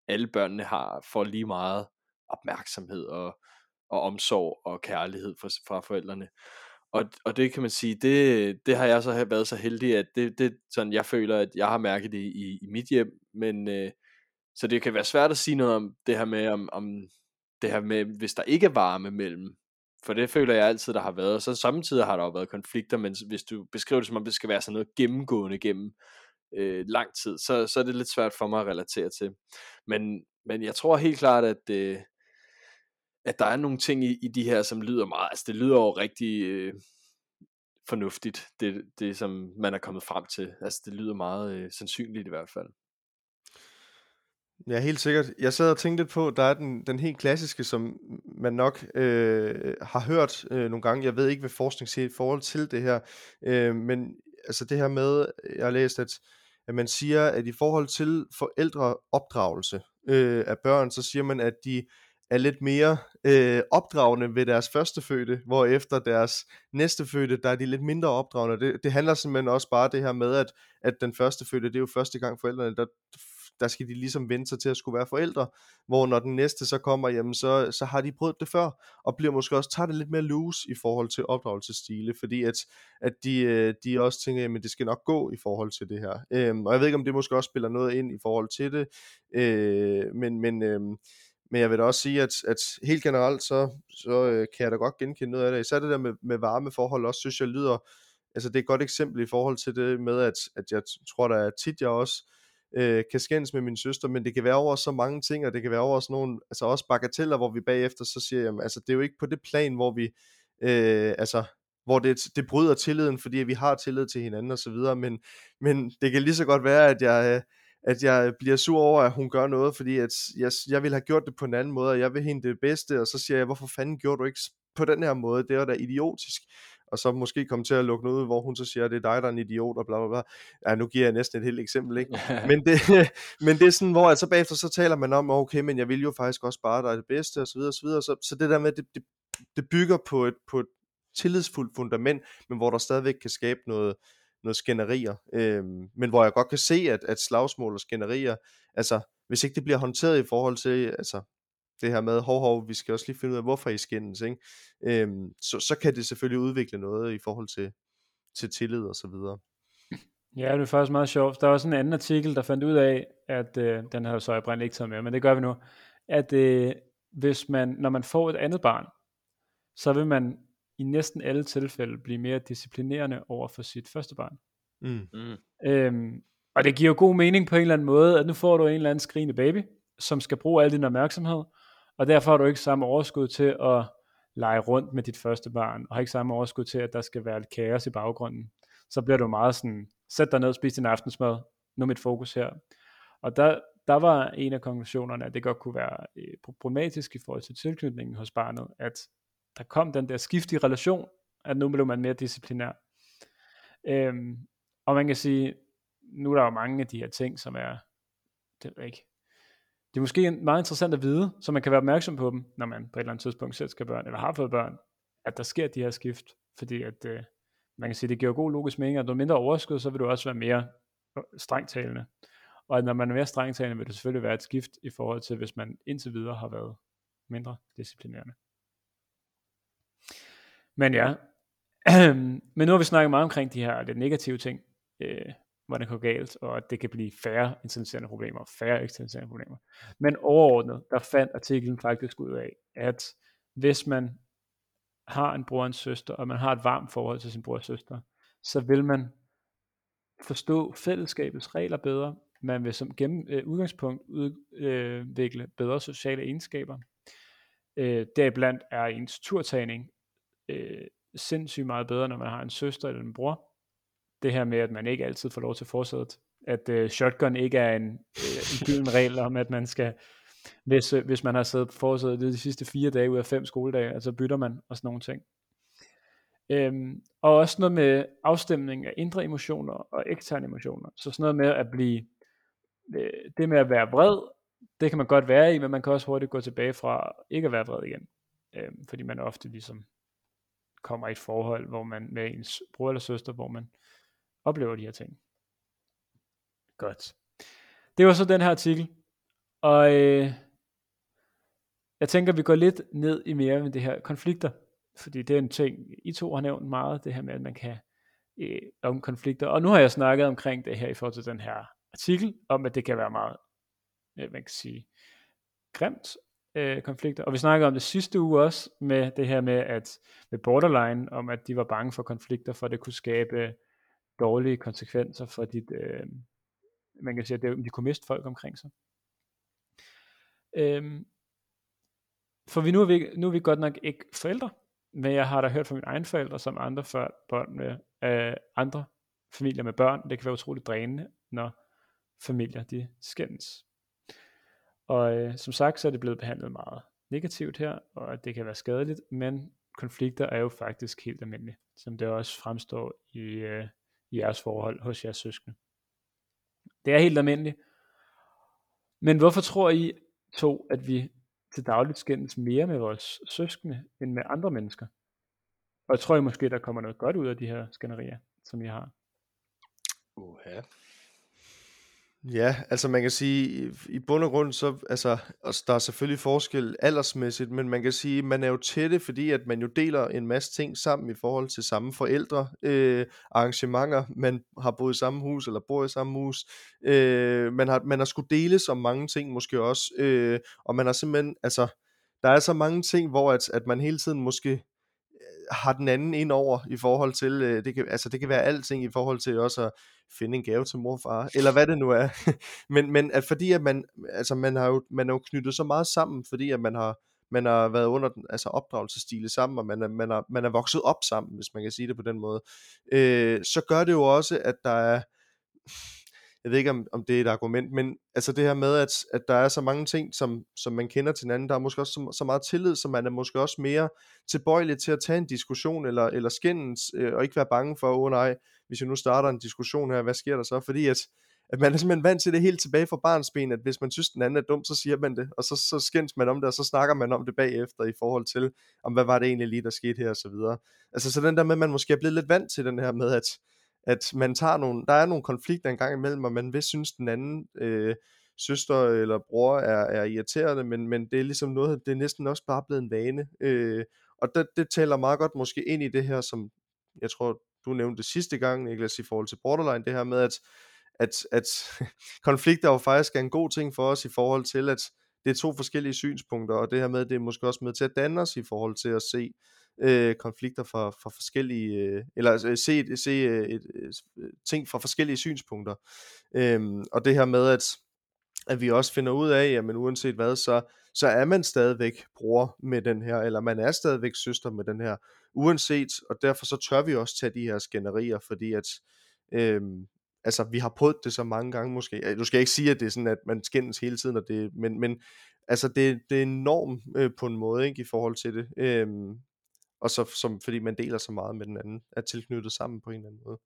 alle børnene har for lige meget opmærksomhed og, og omsorg og kærlighed fra, fra forældrene. Og, og det kan man sige, det, det har jeg så været så heldig, at det, det sådan, jeg føler, at jeg har mærket det i, i mit hjem, men øh, så det kan være svært at sige noget om det her med, om, om det her med, hvis der ikke er varme mellem for det føler jeg altid, der har været. og Så samtidig har der jo været konflikter, men hvis du beskriver det som om, det skal være sådan noget gennemgående gennem øh, lang tid, så, så er det lidt svært for mig at relatere til. Men, men jeg tror helt klart, at, øh, at der er nogle ting i, i de her, som lyder meget, altså det lyder jo rigtig øh, fornuftigt, det, det som man er kommet frem til. Altså det lyder meget øh, sandsynligt i hvert fald. Ja, helt sikkert. Jeg sad og tænkte lidt på, der er den, den helt klassiske, som man nok øh, har hørt øh, nogle gange. Jeg ved ikke, hvad forskning siger i forhold til det her, øh, men altså det her med, jeg har læst, at, at man siger, at i forhold til forældreopdragelse øh, af børn, så siger man, at de er lidt mere øh, opdragende ved deres førstefødte, hvor efter deres næstefødte, der er de lidt mindre opdragende. Det, det handler simpelthen også bare det her med, at, at den førstefødte, det er jo første gang forældrene, der der skal de ligesom vente sig til at skulle være forældre, hvor når den næste så kommer, jamen så, så har de prøvet det før, og bliver måske også, tager det lidt mere loose i forhold til opdragelsesstile, fordi at, at de, øh, de også tænker, jamen det skal nok gå i forhold til det her. Øhm, og jeg ved ikke, om det måske også spiller noget ind i forhold til det, øh, men, men, øh, men jeg vil da også sige, at, at helt generelt, så, så øh, kan jeg da godt genkende noget af det. Især det der med, med varmeforhold også, synes jeg lyder, altså det er et godt eksempel i forhold til det med, at, at jeg tror, der er tit, jeg også øh, kan skændes med min søster, men det kan være over så mange ting, og det kan være over sådan nogle, altså også bagateller, hvor vi bagefter så siger, jamen, altså det er jo ikke på det plan, hvor vi, øh, altså hvor det, det bryder tilliden, fordi vi har tillid til hinanden og så videre, men, men det kan lige så godt være, at jeg, øh, at jeg bliver sur over, at hun gør noget, fordi at jeg, jeg vil have gjort det på en anden måde, og jeg vil hende det bedste, og så siger jeg, hvorfor fanden gjorde du ikke på den her måde, det er da idiotisk og så måske komme til at lukke noget ud, hvor hun så siger, det er dig, der er en idiot, og bla bla bla. Ja, nu giver jeg næsten et helt eksempel, ikke? men, det, men det er sådan, hvor altså bagefter så taler man om, okay, men jeg vil jo faktisk også bare dig det bedste, og så videre, og så videre. Så, så det der med, det, det, det bygger på et, på et tillidsfuldt fundament, men hvor der stadigvæk kan skabe noget, noget skænderier. Øhm, men hvor jeg godt kan se, at, at slagsmål og skænderier, altså hvis ikke det bliver håndteret i forhold til, altså det her med, hov, hov, vi skal også lige finde ud af, hvorfor I skændes, ikke? Øhm, så, så kan det selvfølgelig udvikle noget i forhold til, til tillid og så videre. Ja, det er faktisk meget sjovt. Der var også en anden artikel, der fandt ud af, at øh, den har så jeg ikke taget med, men det gør vi nu, at øh, hvis man, når man får et andet barn, så vil man i næsten alle tilfælde blive mere disciplinerende over for sit første barn. Mm. Mm. Øhm, og det giver jo god mening på en eller anden måde, at nu får du en eller anden skrigende baby, som skal bruge al din opmærksomhed, og derfor har du ikke samme overskud til at lege rundt med dit første barn, og har ikke samme overskud til, at der skal være lidt kaos i baggrunden. Så bliver du meget sådan, sæt dig ned og spis din aftensmad, nu er mit fokus her. Og der, der var en af konklusionerne, at det godt kunne være øh, problematisk i forhold til tilknytningen hos barnet, at der kom den der skift i relation, at nu blev man mere disciplinær. Øhm, og man kan sige, nu er der jo mange af de her ting, som er, det er ikke, det er måske meget interessant at vide, så man kan være opmærksom på dem, når man på et eller andet tidspunkt selv skal børn, eller har fået børn, at der sker de her skift, fordi at, øh, man kan sige, det giver god logisk mening, at når du mindre overskud, så vil du også være mere øh, strengt strengtalende. Og at når man er mere strengtalende, vil det selvfølgelig være et skift i forhold til, hvis man indtil videre har været mindre disciplinerende. Men ja, men nu har vi snakket meget omkring de her lidt negative ting, øh, hvordan det går galt, og at det kan blive færre internaliserende problemer, færre eksternaliserende problemer. Men overordnet, der fandt artiklen faktisk ud af, at hvis man har en bror og en søster, og man har et varmt forhold til sin bror og søster, så vil man forstå fællesskabets regler bedre, man vil som gennem, øh, udgangspunkt udvikle øh, bedre sociale egenskaber. Øh, deriblandt er ens turtagning øh, sindssygt meget bedre, når man har en søster eller en bror. Det her med, at man ikke altid får lov til forsædet. At øh, shotgun ikke er en, øh, en gylden regel om, at man skal, hvis, øh, hvis man har siddet på forsædet de sidste fire dage ud af fem skoledage, altså bytter man og sådan nogle ting. Øhm, og også noget med afstemning af indre emotioner og eksterne emotioner. Så sådan noget med at blive, øh, det med at være vred, det kan man godt være i, men man kan også hurtigt gå tilbage fra ikke at være vred igen. Øhm, fordi man ofte ligesom kommer i et forhold, hvor man med ens bror eller søster, hvor man oplever de her ting. Godt. Det var så den her artikel. Og øh, jeg tænker, vi går lidt ned i mere med det her konflikter. Fordi det er en ting, I to har nævnt meget, det her med, at man kan øh, om konflikter. Og nu har jeg snakket omkring det her i forhold til den her artikel, om at det kan være meget, øh, man kan sige, grimt øh, konflikter. Og vi snakkede om det sidste uge også, med det her med, at med borderline, om at de var bange for konflikter, for at det kunne skabe dårlige konsekvenser for dit, øh, man kan sige, at det, de kunne miste folk omkring sig. Øhm, for vi nu, er vi, nu er vi godt nok ikke forældre, men jeg har da hørt fra mine egne forældre, som andre før børn med, øh, andre familier med børn, det kan være utroligt drænende, når familier de skændes. Og øh, som sagt, så er det blevet behandlet meget negativt her, og det kan være skadeligt, men konflikter er jo faktisk helt almindelige, som det også fremstår i, øh, i jeres forhold hos jeres søskende. Det er helt almindeligt. Men hvorfor tror I to, at vi til dagligt skændes mere med vores søskende, end med andre mennesker? Og jeg tror I måske, der kommer noget godt ud af de her skænderier, som I har. Uha ja. Altså man kan sige, i bund og grund, så, altså, altså, der er selvfølgelig forskel aldersmæssigt, men man kan sige, man er jo tætte, fordi at man jo deler en masse ting sammen i forhold til samme forældre, øh, arrangementer, man har boet i samme hus, eller bor i samme hus, øh, man har, man har skulle dele så mange ting måske også, øh, og man har simpelthen, altså, der er så mange ting, hvor at, at man hele tiden måske har den anden ind over i forhold til, øh, det, kan, altså det kan være alting i forhold til også at finde en gave til mor og far, eller hvad det nu er. men, men at fordi at man, altså man har jo, man er jo knyttet så meget sammen, fordi at man har, man har været under den, altså opdragelsestile sammen, og man er, man, er, man er vokset op sammen, hvis man kan sige det på den måde, øh, så gør det jo også, at der er, jeg ved ikke, om, om det er et argument, men altså det her med, at, at der er så mange ting, som, som man kender til hinanden, der er måske også så, så meget tillid, så man er måske også mere tilbøjelig til at tage en diskussion, eller, eller skændes, øh, og ikke være bange for, åh oh, nej, hvis jeg nu starter en diskussion her, hvad sker der så? Fordi at, at man er simpelthen vant til det helt tilbage fra barnsben, at hvis man synes, den anden er dum, så siger man det, og så, så skændes man om det, og så snakker man om det bagefter i forhold til, om hvad var det egentlig lige, der skete her, og så videre. Altså så den der med, at man måske er blevet lidt vant til den her med, at, at man tager nogle, der er nogle konflikter engang imellem, og man vil synes, den anden øh, søster eller bror er, er irriterende, men, men det er ligesom noget, det er næsten også bare blevet en vane. Øh, og det, det taler meget godt måske ind i det her, som jeg tror, du nævnte sidste gang, Niklas, i forhold til borderline, det her med, at, at, at konflikter jo faktisk er en god ting for os i forhold til, at det er to forskellige synspunkter, og det her med, det er måske også med til at danne os i forhold til at se øh, konflikter fra, fra forskellige, øh, eller altså, øh, se, se øh, et, øh, ting fra forskellige synspunkter. Øhm, og det her med, at, at vi også finder ud af, at men uanset hvad, så, så er man stadigvæk bror med den her, eller man er stadigvæk søster med den her, uanset, og derfor så tør vi også tage de her skænderier, fordi at, øhm, altså vi har prøvet det så mange gange måske, du skal ikke sige, at det er sådan, at man skændes hele tiden, og det, men, men altså det, det er enormt øh, på en måde, ikke, i forhold til det, øhm, og så som, fordi man deler så meget med den anden, er tilknyttet sammen på en eller anden måde.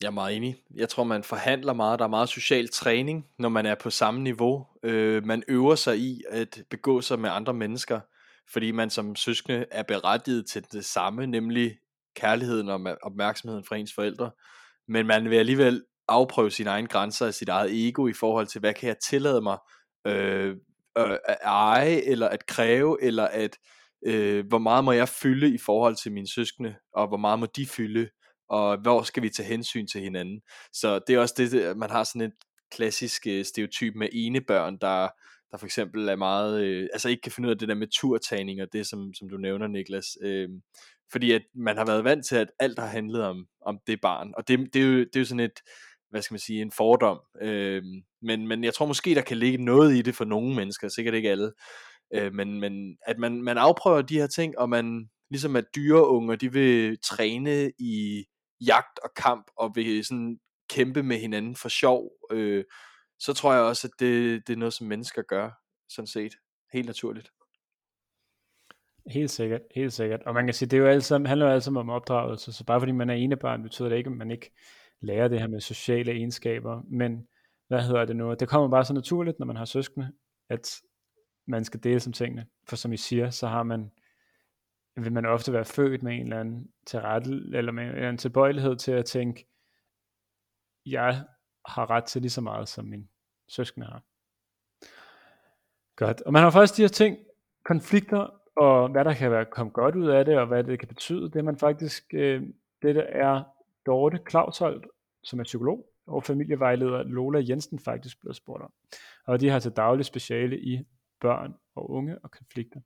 Jeg er meget enig. Jeg tror, man forhandler meget. Der er meget social træning, når man er på samme niveau. Øh, man øver sig i at begå sig med andre mennesker, fordi man som søskende er berettiget til det samme, nemlig kærligheden og opmærksomheden fra ens forældre. Men man vil alligevel afprøve sine egne grænser og sit eget ego i forhold til, hvad kan jeg tillade mig øh, at eje, eller at kræve, eller at øh, hvor meget må jeg fylde i forhold til mine søskende, og hvor meget må de fylde, og hvor skal vi tage hensyn til hinanden. Så det er også det, man har sådan et klassisk øh, stereotyp med ene børn, der, der for eksempel er meget, øh, altså ikke kan finde ud af det der med turtagning, og det som, som du nævner Niklas, øh, fordi at man har været vant til, at alt har handlet om, om det barn, og det, det, er jo, det er jo sådan et, hvad skal man sige, en fordom, øh, men, men jeg tror måske, der kan ligge noget i det for nogle mennesker, sikkert ikke alle, Øh, men, men at man, man afprøver de her ting, og man ligesom at dyreunger, de vil træne i jagt og kamp, og vil sådan kæmpe med hinanden for sjov, øh, så tror jeg også, at det, det er noget, som mennesker gør, sådan set, helt naturligt. Helt sikkert, helt sikkert. Og man kan sige, det er jo alt sammen, handler jo alt sammen om opdragelse, så bare fordi man er enebarn, betyder det ikke, at man ikke lærer det her med sociale egenskaber, men hvad hedder det nu? Det kommer bare så naturligt, når man har søskende, at man skal dele som tingene. For som I siger, så har man, vil man ofte være født med en eller anden tilrettel, eller med en, eller anden tilbøjelighed til at tænke, jeg har ret til lige så meget, som min søskende har. Godt. Og man har faktisk de her ting, konflikter, og hvad der kan være kommet godt ud af det, og hvad det kan betyde, det er man faktisk, øh, det der er Dorte Clausholdt, som er psykolog, og familievejleder Lola Jensen faktisk blevet spurgt om. Og de har til daglig speciale i børn og unge og konflikter.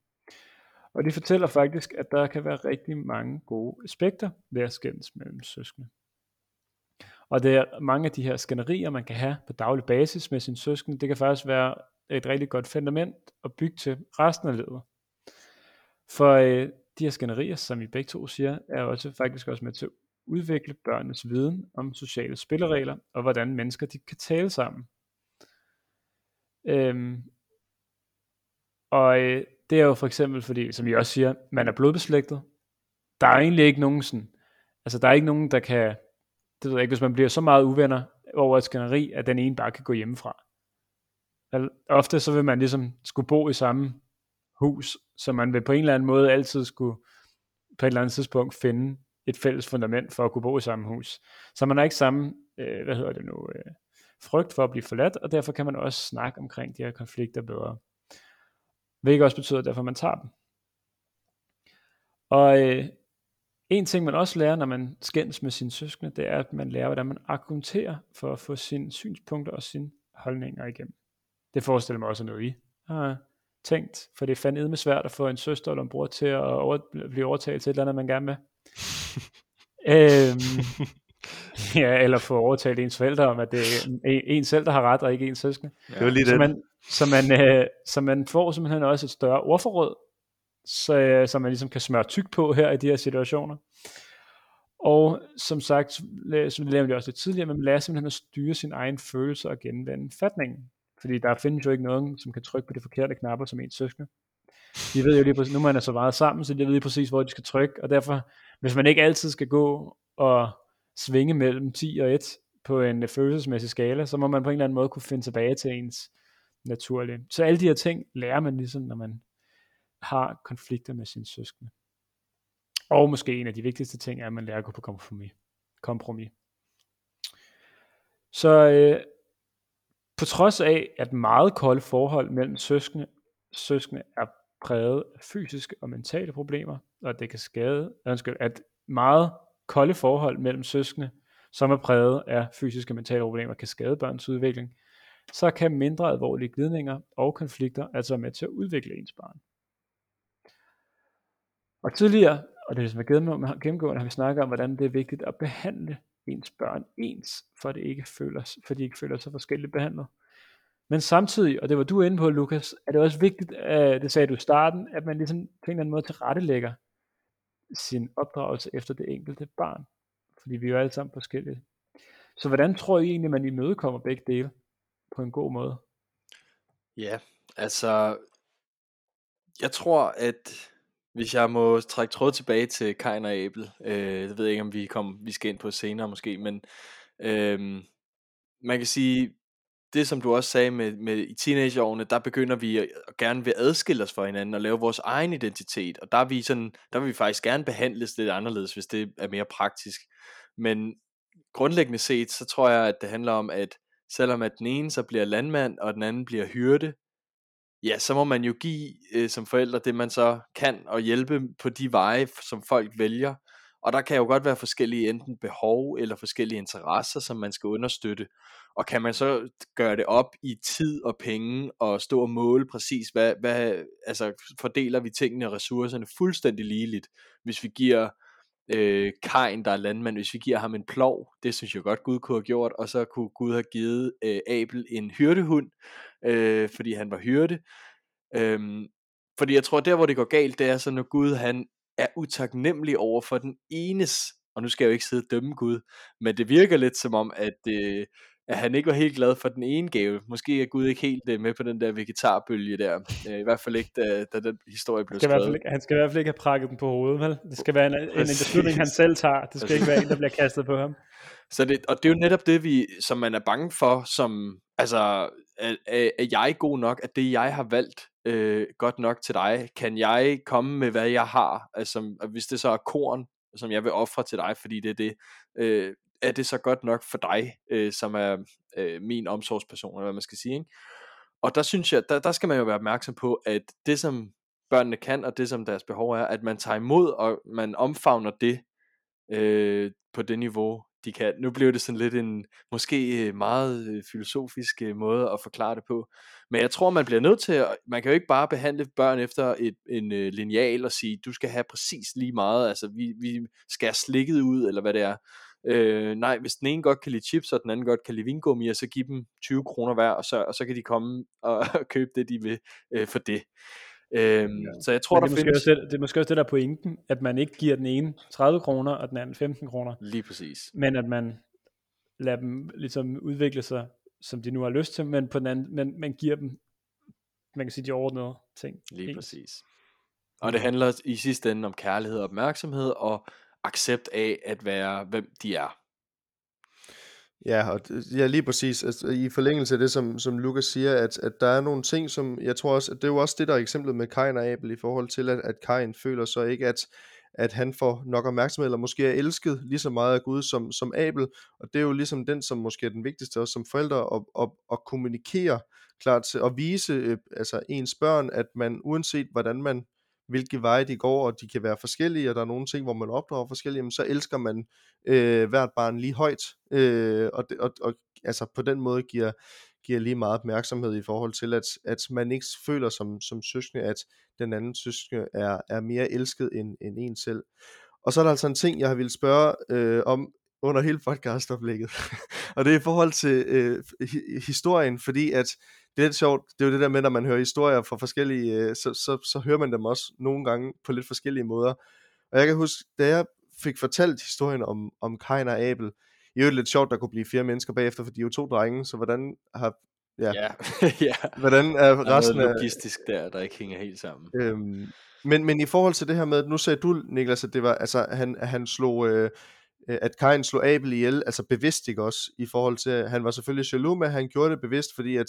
Og de fortæller faktisk, at der kan være rigtig mange gode aspekter ved at skændes mellem søskende. Og det er mange af de her skænderier, man kan have på daglig basis med sin søskende, det kan faktisk være et rigtig godt fundament at bygge til resten af livet. For øh, de her skænderier, som I begge to siger, er også faktisk også med til at udvikle børnenes viden om sociale spilleregler, og hvordan mennesker de kan tale sammen. Øhm, og øh, det er jo for eksempel, fordi, som I også siger, man er blodbeslægtet. Der er egentlig ikke nogen sådan, altså der er ikke nogen, der kan, det ved jeg ikke, hvis man bliver så meget uvenner over et skænderi, at den ene bare kan gå hjemmefra. Ofte så vil man ligesom skulle bo i samme hus, så man vil på en eller anden måde altid skulle på et eller andet tidspunkt finde et fælles fundament for at kunne bo i samme hus. Så man har ikke samme, øh, hvad hedder det nu, øh, frygt for at blive forladt, og derfor kan man også snakke omkring de her konflikter bedre. Hvilket også betyder, at derfor man tager dem. Og øh, en ting man også lærer, når man skændes med sine søskende, det er, at man lærer, hvordan man argumenterer for at få sine synspunkter og sine holdninger igennem. Det forestiller mig også noget, I har tænkt, for det er fandme med svært at få en søster eller en bror til at over, blive overtalt til et eller andet, man gerne vil. øhm, ja, eller få overtalt ens forældre om, at det er en, en selv, der har ret, og ikke en søskende. Ja. Det var lige så, man, så, man, øh, så man får simpelthen også et større ordforråd, så, øh, så man ligesom kan smøre tyk på her i de her situationer. Og som sagt, som vi lavede også lidt tidligere, man lærer simpelthen at styre sin egen følelser og genvende fatningen. Fordi der findes jo ikke nogen, som kan trykke på de forkerte knapper som ens søskende. De ved jo lige præcis, nu man er så meget sammen, så de ved lige præcis, hvor de skal trykke, og derfor, hvis man ikke altid skal gå og svinge mellem 10 og 1 på en øh, følelsesmæssig skala, så må man på en eller anden måde kunne finde tilbage til ens naturlige. Så alle de her ting lærer man ligesom, når man har konflikter med sine søskende. Og måske en af de vigtigste ting er, at man lærer at gå på kompromis. kompromis. Så øh, på trods af, at meget kolde forhold mellem søskende, søskende er præget af fysiske og mentale problemer, og det kan skade, undskyld, at meget kolde forhold mellem søskende, som er præget af fysiske og mentale problemer, kan skade børns udvikling, så kan mindre alvorlige glidninger og konflikter altså være med til at udvikle ens barn. Og tidligere, og det er som jeg gennemgående, har vi snakket om, hvordan det er vigtigt at behandle ens børn ens, for, det ikke føler, for de ikke føler sig forskelligt behandlet. Men samtidig, og det var du inde på, Lukas, er det også vigtigt, det sagde du i starten, at man ligesom på en eller anden måde tilrettelægger sin opdragelse efter det enkelte barn. Fordi vi er jo alle sammen forskellige. Så hvordan tror I egentlig, man imødekommer begge dele på en god måde? Ja, altså, jeg tror, at hvis jeg må trække tråd tilbage til Kajn og Abel, øh, det ved jeg ikke, om vi, kom, vi skal ind på senere måske, men øh, man kan sige, det som du også sagde med, med i teenageårene, der begynder vi at, at gerne vil adskille os fra hinanden og lave vores egen identitet, og der er vi sådan, der vil vi faktisk gerne behandles lidt anderledes, hvis det er mere praktisk. Men grundlæggende set, så tror jeg, at det handler om, at selvom at den ene så bliver landmand, og den anden bliver hyrde, ja, så må man jo give øh, som forældre det, man så kan, og hjælpe på de veje, som folk vælger. Og der kan jo godt være forskellige enten behov eller forskellige interesser, som man skal understøtte. Og kan man så gøre det op i tid og penge og stå og måle præcis, hvad, hvad altså fordeler vi tingene og ressourcerne fuldstændig ligeligt, hvis vi giver øh, Kain, der er landmand, hvis vi giver ham en plov, det synes jeg godt Gud kunne have gjort, og så kunne Gud have givet øh, Abel en hyrdehund, øh, fordi han var hyrde. Øhm, fordi jeg tror, der hvor det går galt, det er så, når Gud han er utaknemmelig over for den enes, og nu skal jeg jo ikke sidde og dømme Gud, men det virker lidt som om, at, øh, at han ikke var helt glad for den ene gave. Måske er Gud ikke helt øh, med på den der vegetarbølge der. Øh, I hvert fald ikke, da, da den historie blev skrevet. Ikke, han skal i hvert fald ikke have prakket den på hovedet, vel? Det skal være en, en, en beslutning, han selv tager. Det skal ikke være en, der bliver kastet på ham. Så det, og det er jo netop det, vi, som man er bange for, som, altså, er, er, er jeg god nok? at det, jeg har valgt, øh, godt nok til dig? Kan jeg komme med, hvad jeg har? Altså, hvis det så er korn, som jeg vil ofre til dig, fordi det er det, øh, er det så godt nok for dig, øh, som er øh, min omsorgsperson, eller hvad man skal sige, ikke? Og der synes jeg, der, der skal man jo være opmærksom på, at det som børnene kan, og det som deres behov er, at man tager imod, og man omfavner det øh, på det niveau, de kan. Nu blev det sådan lidt en måske øh, meget øh, filosofisk øh, måde at forklare det på. Men jeg tror, man bliver nødt til at, man kan jo ikke bare behandle børn efter et, en lineal og sige, du skal have præcis lige meget, altså vi, vi skal have slikket ud, eller hvad det er. Øh, nej, hvis den ene godt kan lide chips, og den anden godt kan lide vingummi, så giv dem 20 kroner hver, og så, og så kan de komme og, og købe det, de vil øh, for det. Øhm, ja. Så jeg tror, der det, er findes... det, det er måske også det, der er pointen, at man ikke giver den ene 30 kroner, og den anden 15 kroner. Lige præcis. Men at man lader dem ligesom udvikle sig, som de nu har lyst til, men på den anden, men man giver dem, man kan sige, de overordnede ting. Lige ens. præcis. Og det handler i sidste ende om kærlighed og opmærksomhed, og accept af at være, hvem de er. Ja, og ja, lige præcis. Altså, I forlængelse af det, som, som Lukas siger, at, at der er nogle ting, som jeg tror også, at det er jo også det, der er eksemplet med Kain og Abel i forhold til, at, at Kain føler så ikke, at, at han får nok opmærksomhed, eller måske er elsket lige så meget af Gud som, som Abel, og det er jo ligesom den, som måske er den vigtigste også som forældre, at, at, at kommunikere klart til, at vise øh, altså ens børn, at man uanset hvordan man hvilke veje de går, og de kan være forskellige, og der er nogle ting, hvor man opdrager forskellige, men så elsker man øh, hvert barn lige højt, øh, og, og, og altså på den måde giver, giver lige meget opmærksomhed i forhold til, at, at man ikke føler som, som søskende, at den anden søskende er, er mere elsket end, end en selv. Og så er der altså en ting, jeg har ville spørge øh, om under hele podcastoplægget, og det er i forhold til øh, historien, fordi at det er lidt sjovt, det er jo det der med, når man hører historier fra forskellige, øh, så, så, så hører man dem også nogle gange på lidt forskellige måder. Og jeg kan huske, da jeg fik fortalt historien om, om Kain og Abel. I øvrigt lidt sjovt, der kunne blive fire mennesker bagefter, for de er jo to drenge, så hvordan har Ja. Ja, ja. Hvordan er Der er resten noget logistisk der, der ikke hænger helt sammen. Øhm, men, men i forhold til det her med, nu sagde du, Niklas, at det var, altså, han, han slog, øh, Øh, at Kain slog Abel ihjel, altså bevidst, ikke også, i forhold til, at han var selvfølgelig jaloux, men han gjorde det bevidst, fordi at,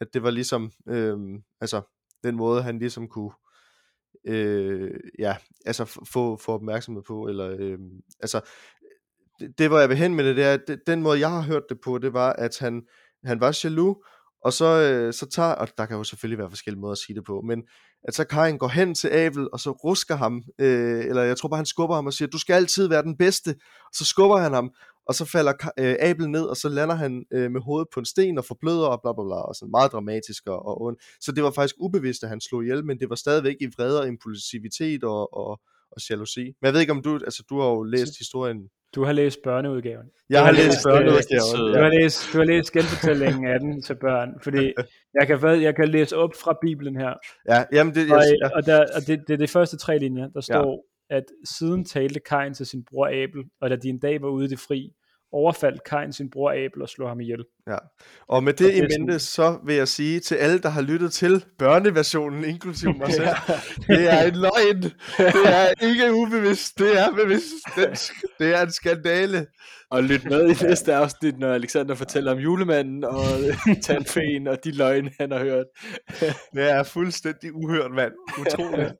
at det var ligesom, øh, altså, den måde, han ligesom kunne, øh, ja, altså få, få opmærksomhed på, eller, øh, altså, det, det, hvor jeg vil hen med det, det er, at det, den måde, jeg har hørt det på, det var, at han, han var jaloux, og så, øh, så tager, og der kan jo selvfølgelig være forskellige måder at sige det på, men at så Kain går hen til Abel, og så rusker ham, øh, eller jeg tror bare, han skubber ham og siger, du skal altid være den bedste, og så skubber han ham, og så falder øh, Abel ned, og så lander han øh, med hovedet på en sten og forbløder, og bla bla bla, og sådan meget dramatisk og, og ond. Så det var faktisk ubevidst, at han slog ihjel, men det var stadigvæk i vrede og impulsivitet og, og, og jalousi. Men jeg ved ikke om du, altså du har jo læst historien. Du har læst børneudgaven. Jeg har har læst læst, børneudgaven. Du har læst, du har læst genfortællingen af den til børn, fordi jeg kan, jeg kan læse op fra Bibelen her, Ja, jamen det, og, jeg, ja, og, der, og det, det er de første tre linjer, der står, at siden talte Kain til sin bror Abel, og da de en dag var ude i det fri, overfaldt Kain sin bror Abel og slog ham ihjel. Ja, og med Og det det i sådan- mente, så vil jeg sige til alle, der har lyttet til børneversionen, inklusive mig selv, det er en løgn. Det er ikke ubevidst, det er bevidst. Det er en skandale. Og lyt med i næste afsnit, når Alexander fortæller om julemanden og tandfæen og de løgne, han har hørt. Det er fuldstændig uhørt, mand. Utroligt.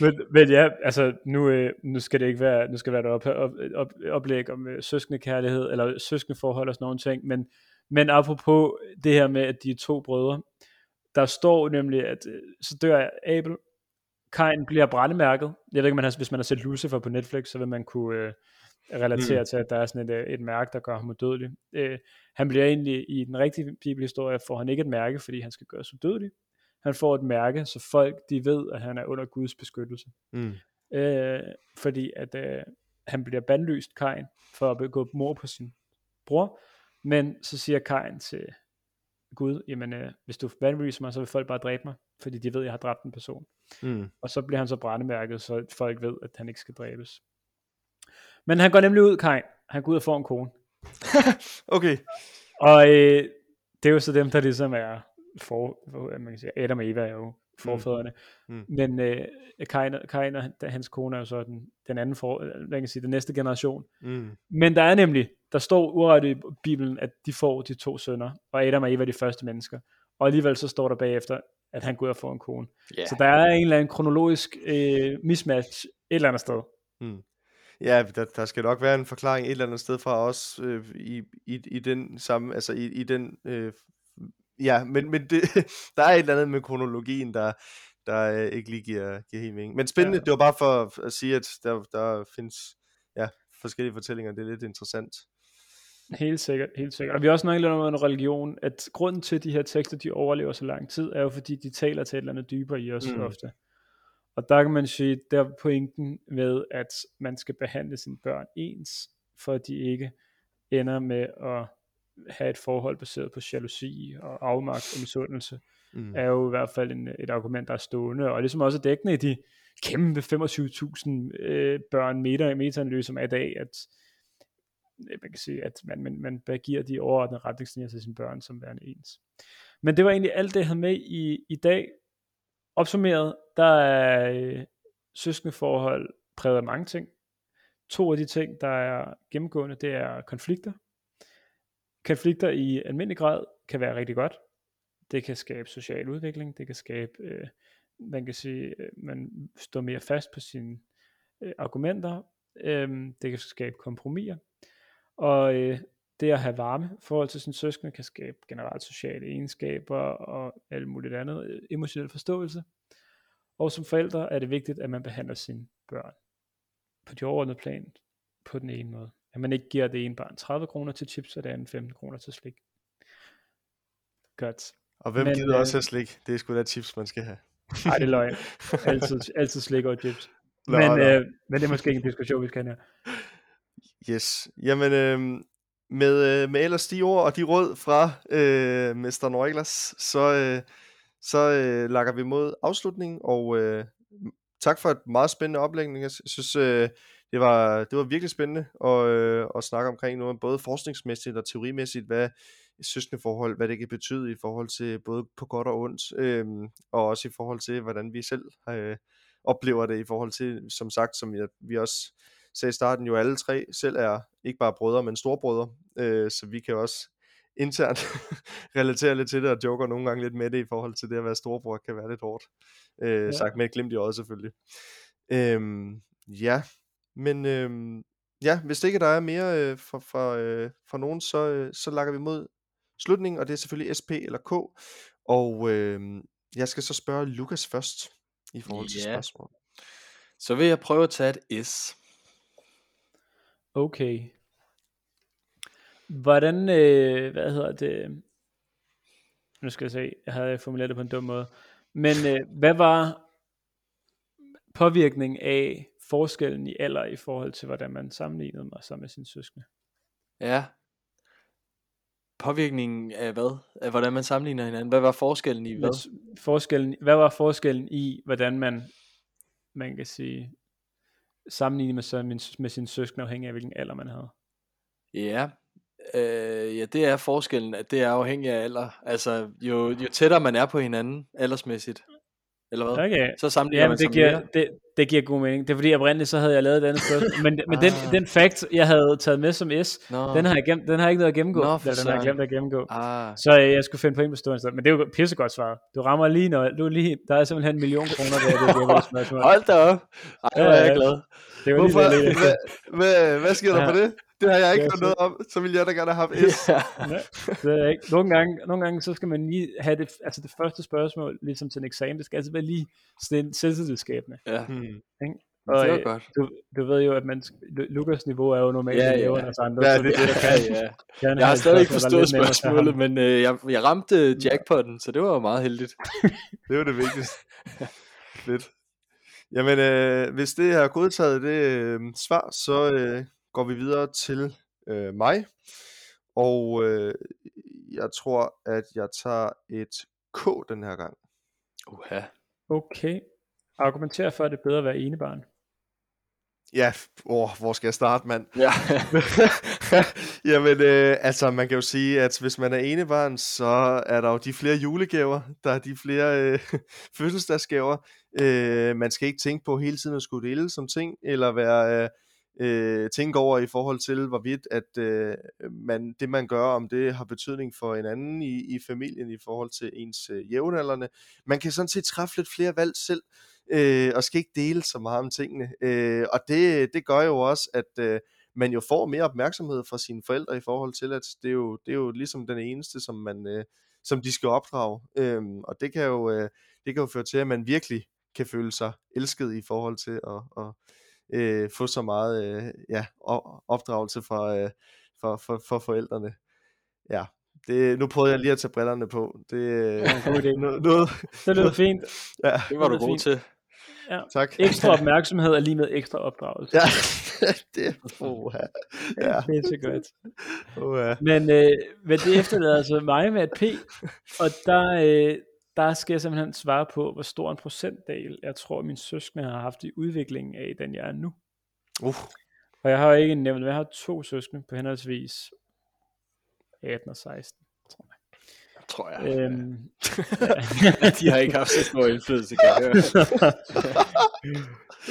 Men, men ja, altså nu, øh, nu skal det ikke være, nu skal det være et op, op, op, oplæg om øh, søskende kærlighed, eller søskende forhold og sådan nogle ting, men, men apropos det her med, at de er to brødre, der står nemlig, at øh, så dør Abel, Kain bliver brændemærket, jeg ved ikke, man har, hvis man har set Lucifer på Netflix, så vil man kunne øh, relatere mm. til, at der er sådan et, øh, et mærke, der gør ham udødelig. Øh, han bliver egentlig, i den rigtige bibelhistorie, får han ikke et mærke, fordi han skal gøres udødelig. Han får et mærke, så folk de ved, at han er under Guds beskyttelse Mm. øh, fordi at øh, han bliver bandlyst, Kain, for at begå mord på sin bror, men så siger Kain til Gud, jamen øh, hvis du bandlyser mig, så vil folk bare dræbe mig, fordi de ved, at jeg har dræbt en person. Mm. Og så bliver han så brændemærket, så folk ved, at han ikke skal dræbes. Men han går nemlig ud, Kain. Han går ud og får en kone. Okay. Og øh, det er jo så dem, der ligesom er for, for man kan sige, Adam og Eva er jo forfædrene. Mm. Mm. Men øh, Kain, Kain og han- hans kone er jo så den, den anden for, øh, man kan sige, den næste generation. Mm. Men der er nemlig, der står uret i Bibelen, at de får de to sønner, og Adam og Eva er de første mennesker. Og alligevel så står der bagefter, at han går ud og får en kone. Ja, Så der er en eller anden kronologisk øh, mismatch et eller andet sted. Ja, der, der skal nok være en forklaring et eller andet sted fra os øh, i, i, i den samme, altså i, i den, øh, ja, men, men det, der er et eller andet med kronologien, der, der øh, ikke lige giver, giver helt mening. Men spændende, ja. Det var bare for at sige, at der, der findes ja, forskellige fortællinger, det er lidt interessant. Helt sikkert, helt sikkert. Og vi har også snakket lidt om en religion, at grunden til, at de her tekster, de overlever så lang tid, er jo fordi, de taler til et eller andet dybere i os mm. ofte. Og der kan man sige, der er pointen med, at man skal behandle sine børn ens, for at de ikke ender med at have et forhold baseret på jalousi og afmagt og misundelse, Mm. er jo i hvert fald en, et argument, der er stående, og ligesom også dækkende i de kæmpe 25.000 øh, børn meter, metaanalyse, som er i dag, at øh, man kan sige, at man, man, man giver de overordnede retningslinjer til sine børn som værende ens. Men det var egentlig alt det, jeg havde med i, i dag. Opsummeret, der er øh, søskendeforhold præget af mange ting. To af de ting, der er gennemgående, det er konflikter. Konflikter i almindelig grad kan være rigtig godt. Det kan skabe social udvikling, det kan skabe, øh, man kan sige, øh, man står mere fast på sine øh, argumenter, øh, det kan skabe kompromiser, og øh, det at have varme forhold til sin søskende kan skabe generelt sociale egenskaber og alt muligt andet, øh, emotionel forståelse. Og som forældre er det vigtigt, at man behandler sine børn på de overordnede plan på den ene måde. At man ikke giver det ene barn 30 kroner til chips, og det andet 15 kroner til slik. Godt. Og hvem Men, gider også øh, have slik? Det er sgu da chips, man skal have. Nej, det er løgn. Altid, altid slik og chips. Nå, men, nå. øh, men det er måske ikke en diskussion, vi skal have her. Yes. Jamen, øh, med, øh, med ellers de ord og de råd fra øh, Mester Noiglas, så, øh, så øh, lakker vi mod afslutningen, og øh, tak for et meget spændende oplægning. Jeg synes, øh, det var, det var virkelig spændende at, øh, at snakke omkring noget, både forskningsmæssigt og teorimæssigt, hvad søskende forhold, hvad det kan betyde i forhold til både på godt og ondt, øh, og også i forhold til, hvordan vi selv øh, oplever det i forhold til, som sagt, som jeg, vi også sagde i starten, jo alle tre selv er ikke bare brødre, men storbrødre, øh, så vi kan også internt relatere lidt til det, og joker nogle gange lidt med det i forhold til det at være storebror, kan være lidt hårdt. Øh, ja. Sagt med et glimt i øjet selvfølgelig. Øhm, ja, men øhm, ja, hvis det ikke der er mere øh, for, for, øh, for nogen, så, øh, så lakker vi mod slutningen, og det er selvfølgelig SP eller K. Og øh, jeg skal så spørge Lukas først i forhold til ja. spørgsmål. Så vil jeg prøve at tage et S. Okay. Hvordan, øh, hvad hedder det, nu skal jeg se, jeg havde formuleret det på en dum måde, men øh, hvad var påvirkning af forskellen i alder i forhold til, hvordan man sammenlignede mig sammen med sine søskende? Ja. Påvirkningen af hvad? Af hvordan man sammenligner hinanden? Hvad var forskellen i hvad? Forskellen, hvad var forskellen i, hvordan man, man kan sige, sammenligne med, med, med sine søskende, afhængig af hvilken alder man havde? Ja, Øh, ja, det er forskellen, at det er afhængigt af alder. Altså, jo, jo tættere man er på hinanden, aldersmæssigt, eller hvad? Okay. Så sammenligner ja, man det giver, det, det giver god mening. Det er fordi oprindeligt så havde jeg lavet et andet spørgsmål. Men, men ah. den, den fact, jeg havde taget med som S, Nå. den har jeg, gennem, den har jeg ikke noget at gennemgå. Nå, den har jeg glemt at gennemgå. Ah. Så øh, jeg skulle finde på en på stående Men det er jo pissegodt svar. Du rammer lige, når du er lige, der er simpelthen en million kroner ved det, det spørgsmål. Hold da op. Ej, jeg er glad. Det var Hvorfor? Lige, hvad, hvad, hvad sker der ja. på det? Det har jeg ikke hørt noget om, så ville jeg da gerne have haft S. Ja. det er ikke. Nogle, gange, nogle gange, så skal man lige have det, altså det første spørgsmål, ligesom til en eksamen, det skal altså være lige sådan selvtillidsskabende. Ja. Hmm. Ikke? Og, det var godt. Du, du ved jo, at man, Lukas niveau er jo normalt ja, ja. end os andre. Ja, det, det, kan, ja. jeg har stadig ikke forstået spørgsmålet, men øh, jeg, jeg ramte jackpotten, så det var jo meget heldigt. det var det vigtigste. Fedt. Jamen, øh, hvis det har godtaget det øh, svar, så øh, går vi videre til øh, mig. Og øh, jeg tror, at jeg tager et K den her gang. Uha. Okay. Argumenterer for, at det er bedre at være enebarn. Ja, åh, hvor skal jeg starte, mand? Ja. Jamen, øh, altså, man kan jo sige, at hvis man er enebarn, så er der jo de flere julegaver, der er de flere øh, fødselsdagsgaver. Øh, man skal ikke tænke på hele tiden at skulle dele som ting, eller være... Øh, øh, tænke over i forhold til, hvorvidt at øh, man, det man gør, om det har betydning for en anden i, i familien i forhold til ens øh, jævnaldrende. Man kan sådan set træffe lidt flere valg selv, øh, og skal ikke dele så meget om tingene. Øh, og det, det gør jo også, at øh, man jo får mere opmærksomhed fra sine forældre i forhold til, at det er jo, det er jo ligesom den eneste, som man øh, som de skal opdrage. Øhm, og det kan jo øh, det kan jo føre til, at man virkelig kan føle sig elsket i forhold til at, at øh, få så meget øh, ja, opdragelse fra, øh, for, for, for forældrene. Ja, det, nu prøvede jeg lige at tage brillerne på. Det, ja, god idé. Noget, noget, det lyder fint. Ja. Det var du god fint. til. Ja. Tak. Ekstra opmærksomhed er lige med ekstra opdragelse. Ja, det er ja. Det er så godt. Uh, Men, øh, men det efterlader altså mig med et P, og der, øh, der skal jeg simpelthen svare på, hvor stor en procentdel, jeg tror, min søskende har haft i udviklingen af den, jeg er nu. Uh. Og jeg har ikke nævnt, jeg har to søskende på henholdsvis 18 og 16, tror jeg. Tror jeg. Øhm, de har ikke haft så stor indflydelse, kan jeg høre.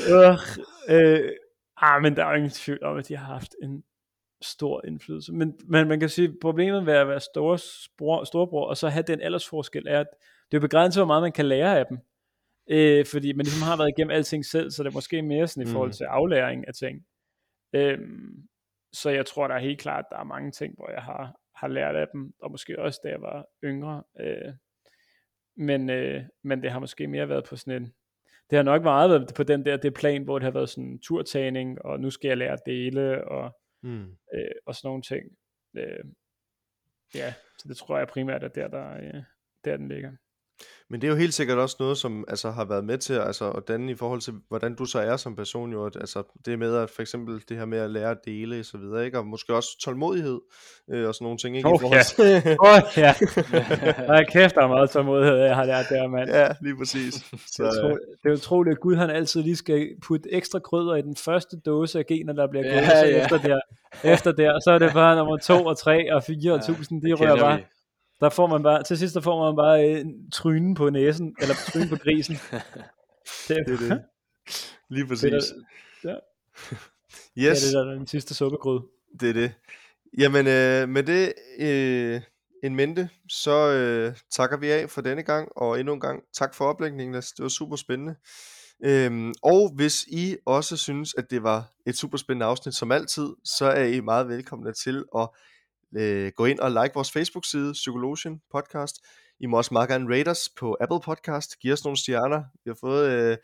øh, øh, ah, men der er jo ingen tvivl om, at de har haft en stor indflydelse. Men, men man kan sige, problemet ved at være store, storebror, og så have den aldersforskel, er, at det er begrænset, hvor meget man kan lære af dem. Øh, fordi man ligesom har været igennem alting selv, så det er måske mere sådan i forhold mm. til aflæring af ting. Øh, så jeg tror, der er helt klart, at der er mange ting, hvor jeg har, har lært af dem, og måske også da jeg var yngre. Øh, men, øh, men det har måske mere været på sådan en, det har nok meget været på den der det plan, hvor det har været sådan en turtagning, og nu skal jeg lære at dele, og, mm. øh, og sådan nogle ting. Øh, ja, så det tror jeg primært er der, der, øh, der den ligger. Men det er jo helt sikkert også noget, som altså, har været med til altså, at danne i forhold til, hvordan du så er som person. Jo, at, altså, det med at for eksempel det her med at lære at dele og så videre, ikke? og måske også tålmodighed øh, og sådan nogle ting. Ikke? Åh, I forhold til... Åh oh, ja. Ej, kæft, der er meget tålmodighed, jeg har lært der, mand. ja, lige præcis. Så, det, er utro, det er utroligt, at Gud han altid lige skal putte ekstra krydder i den første dåse af gener, der bliver gået Ja, ja. efter der. Efter der, så er det bare nummer 2 og 3 og 4 og 1000, de det rører bare. vi. Der får man bare, til sidst der får man bare en trynen på næsen, eller trynen på grisen. Det er Det det. Lige det, præcis. er, ja, Yes. yes. det er den sidste suppegryde. Det er det. Jamen, øh, med det øh, en mente, så øh, takker vi af for denne gang, og endnu en gang tak for oplægningen. Det var super spændende. Øhm, og hvis I også synes, at det var et super spændende afsnit som altid, så er I meget velkomne til at øh, gå ind og like vores Facebook-side, Psykologian Podcast. I må også meget gerne rate os på Apple Podcast. Giv os nogle stjerner. Vi har fået øh,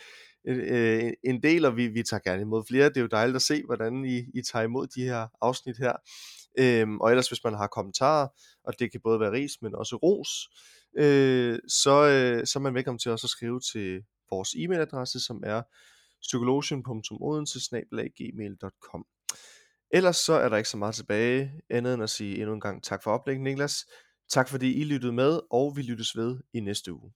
øh, en del, og vi, vi tager gerne imod flere. Det er jo dejligt at se, hvordan I, I tager imod de her afsnit her. Øhm, og ellers hvis man har kommentarer, og det kan både være ris, men også ros, øh, så, øh, så er man velkommen til også at skrive til vores e-mailadresse, som er psykologen.odense.gmail.com Ellers så er der ikke så meget tilbage, andet end at sige endnu en gang tak for oplægningen, Niklas. Tak fordi I lyttede med, og vi lyttes ved i næste uge.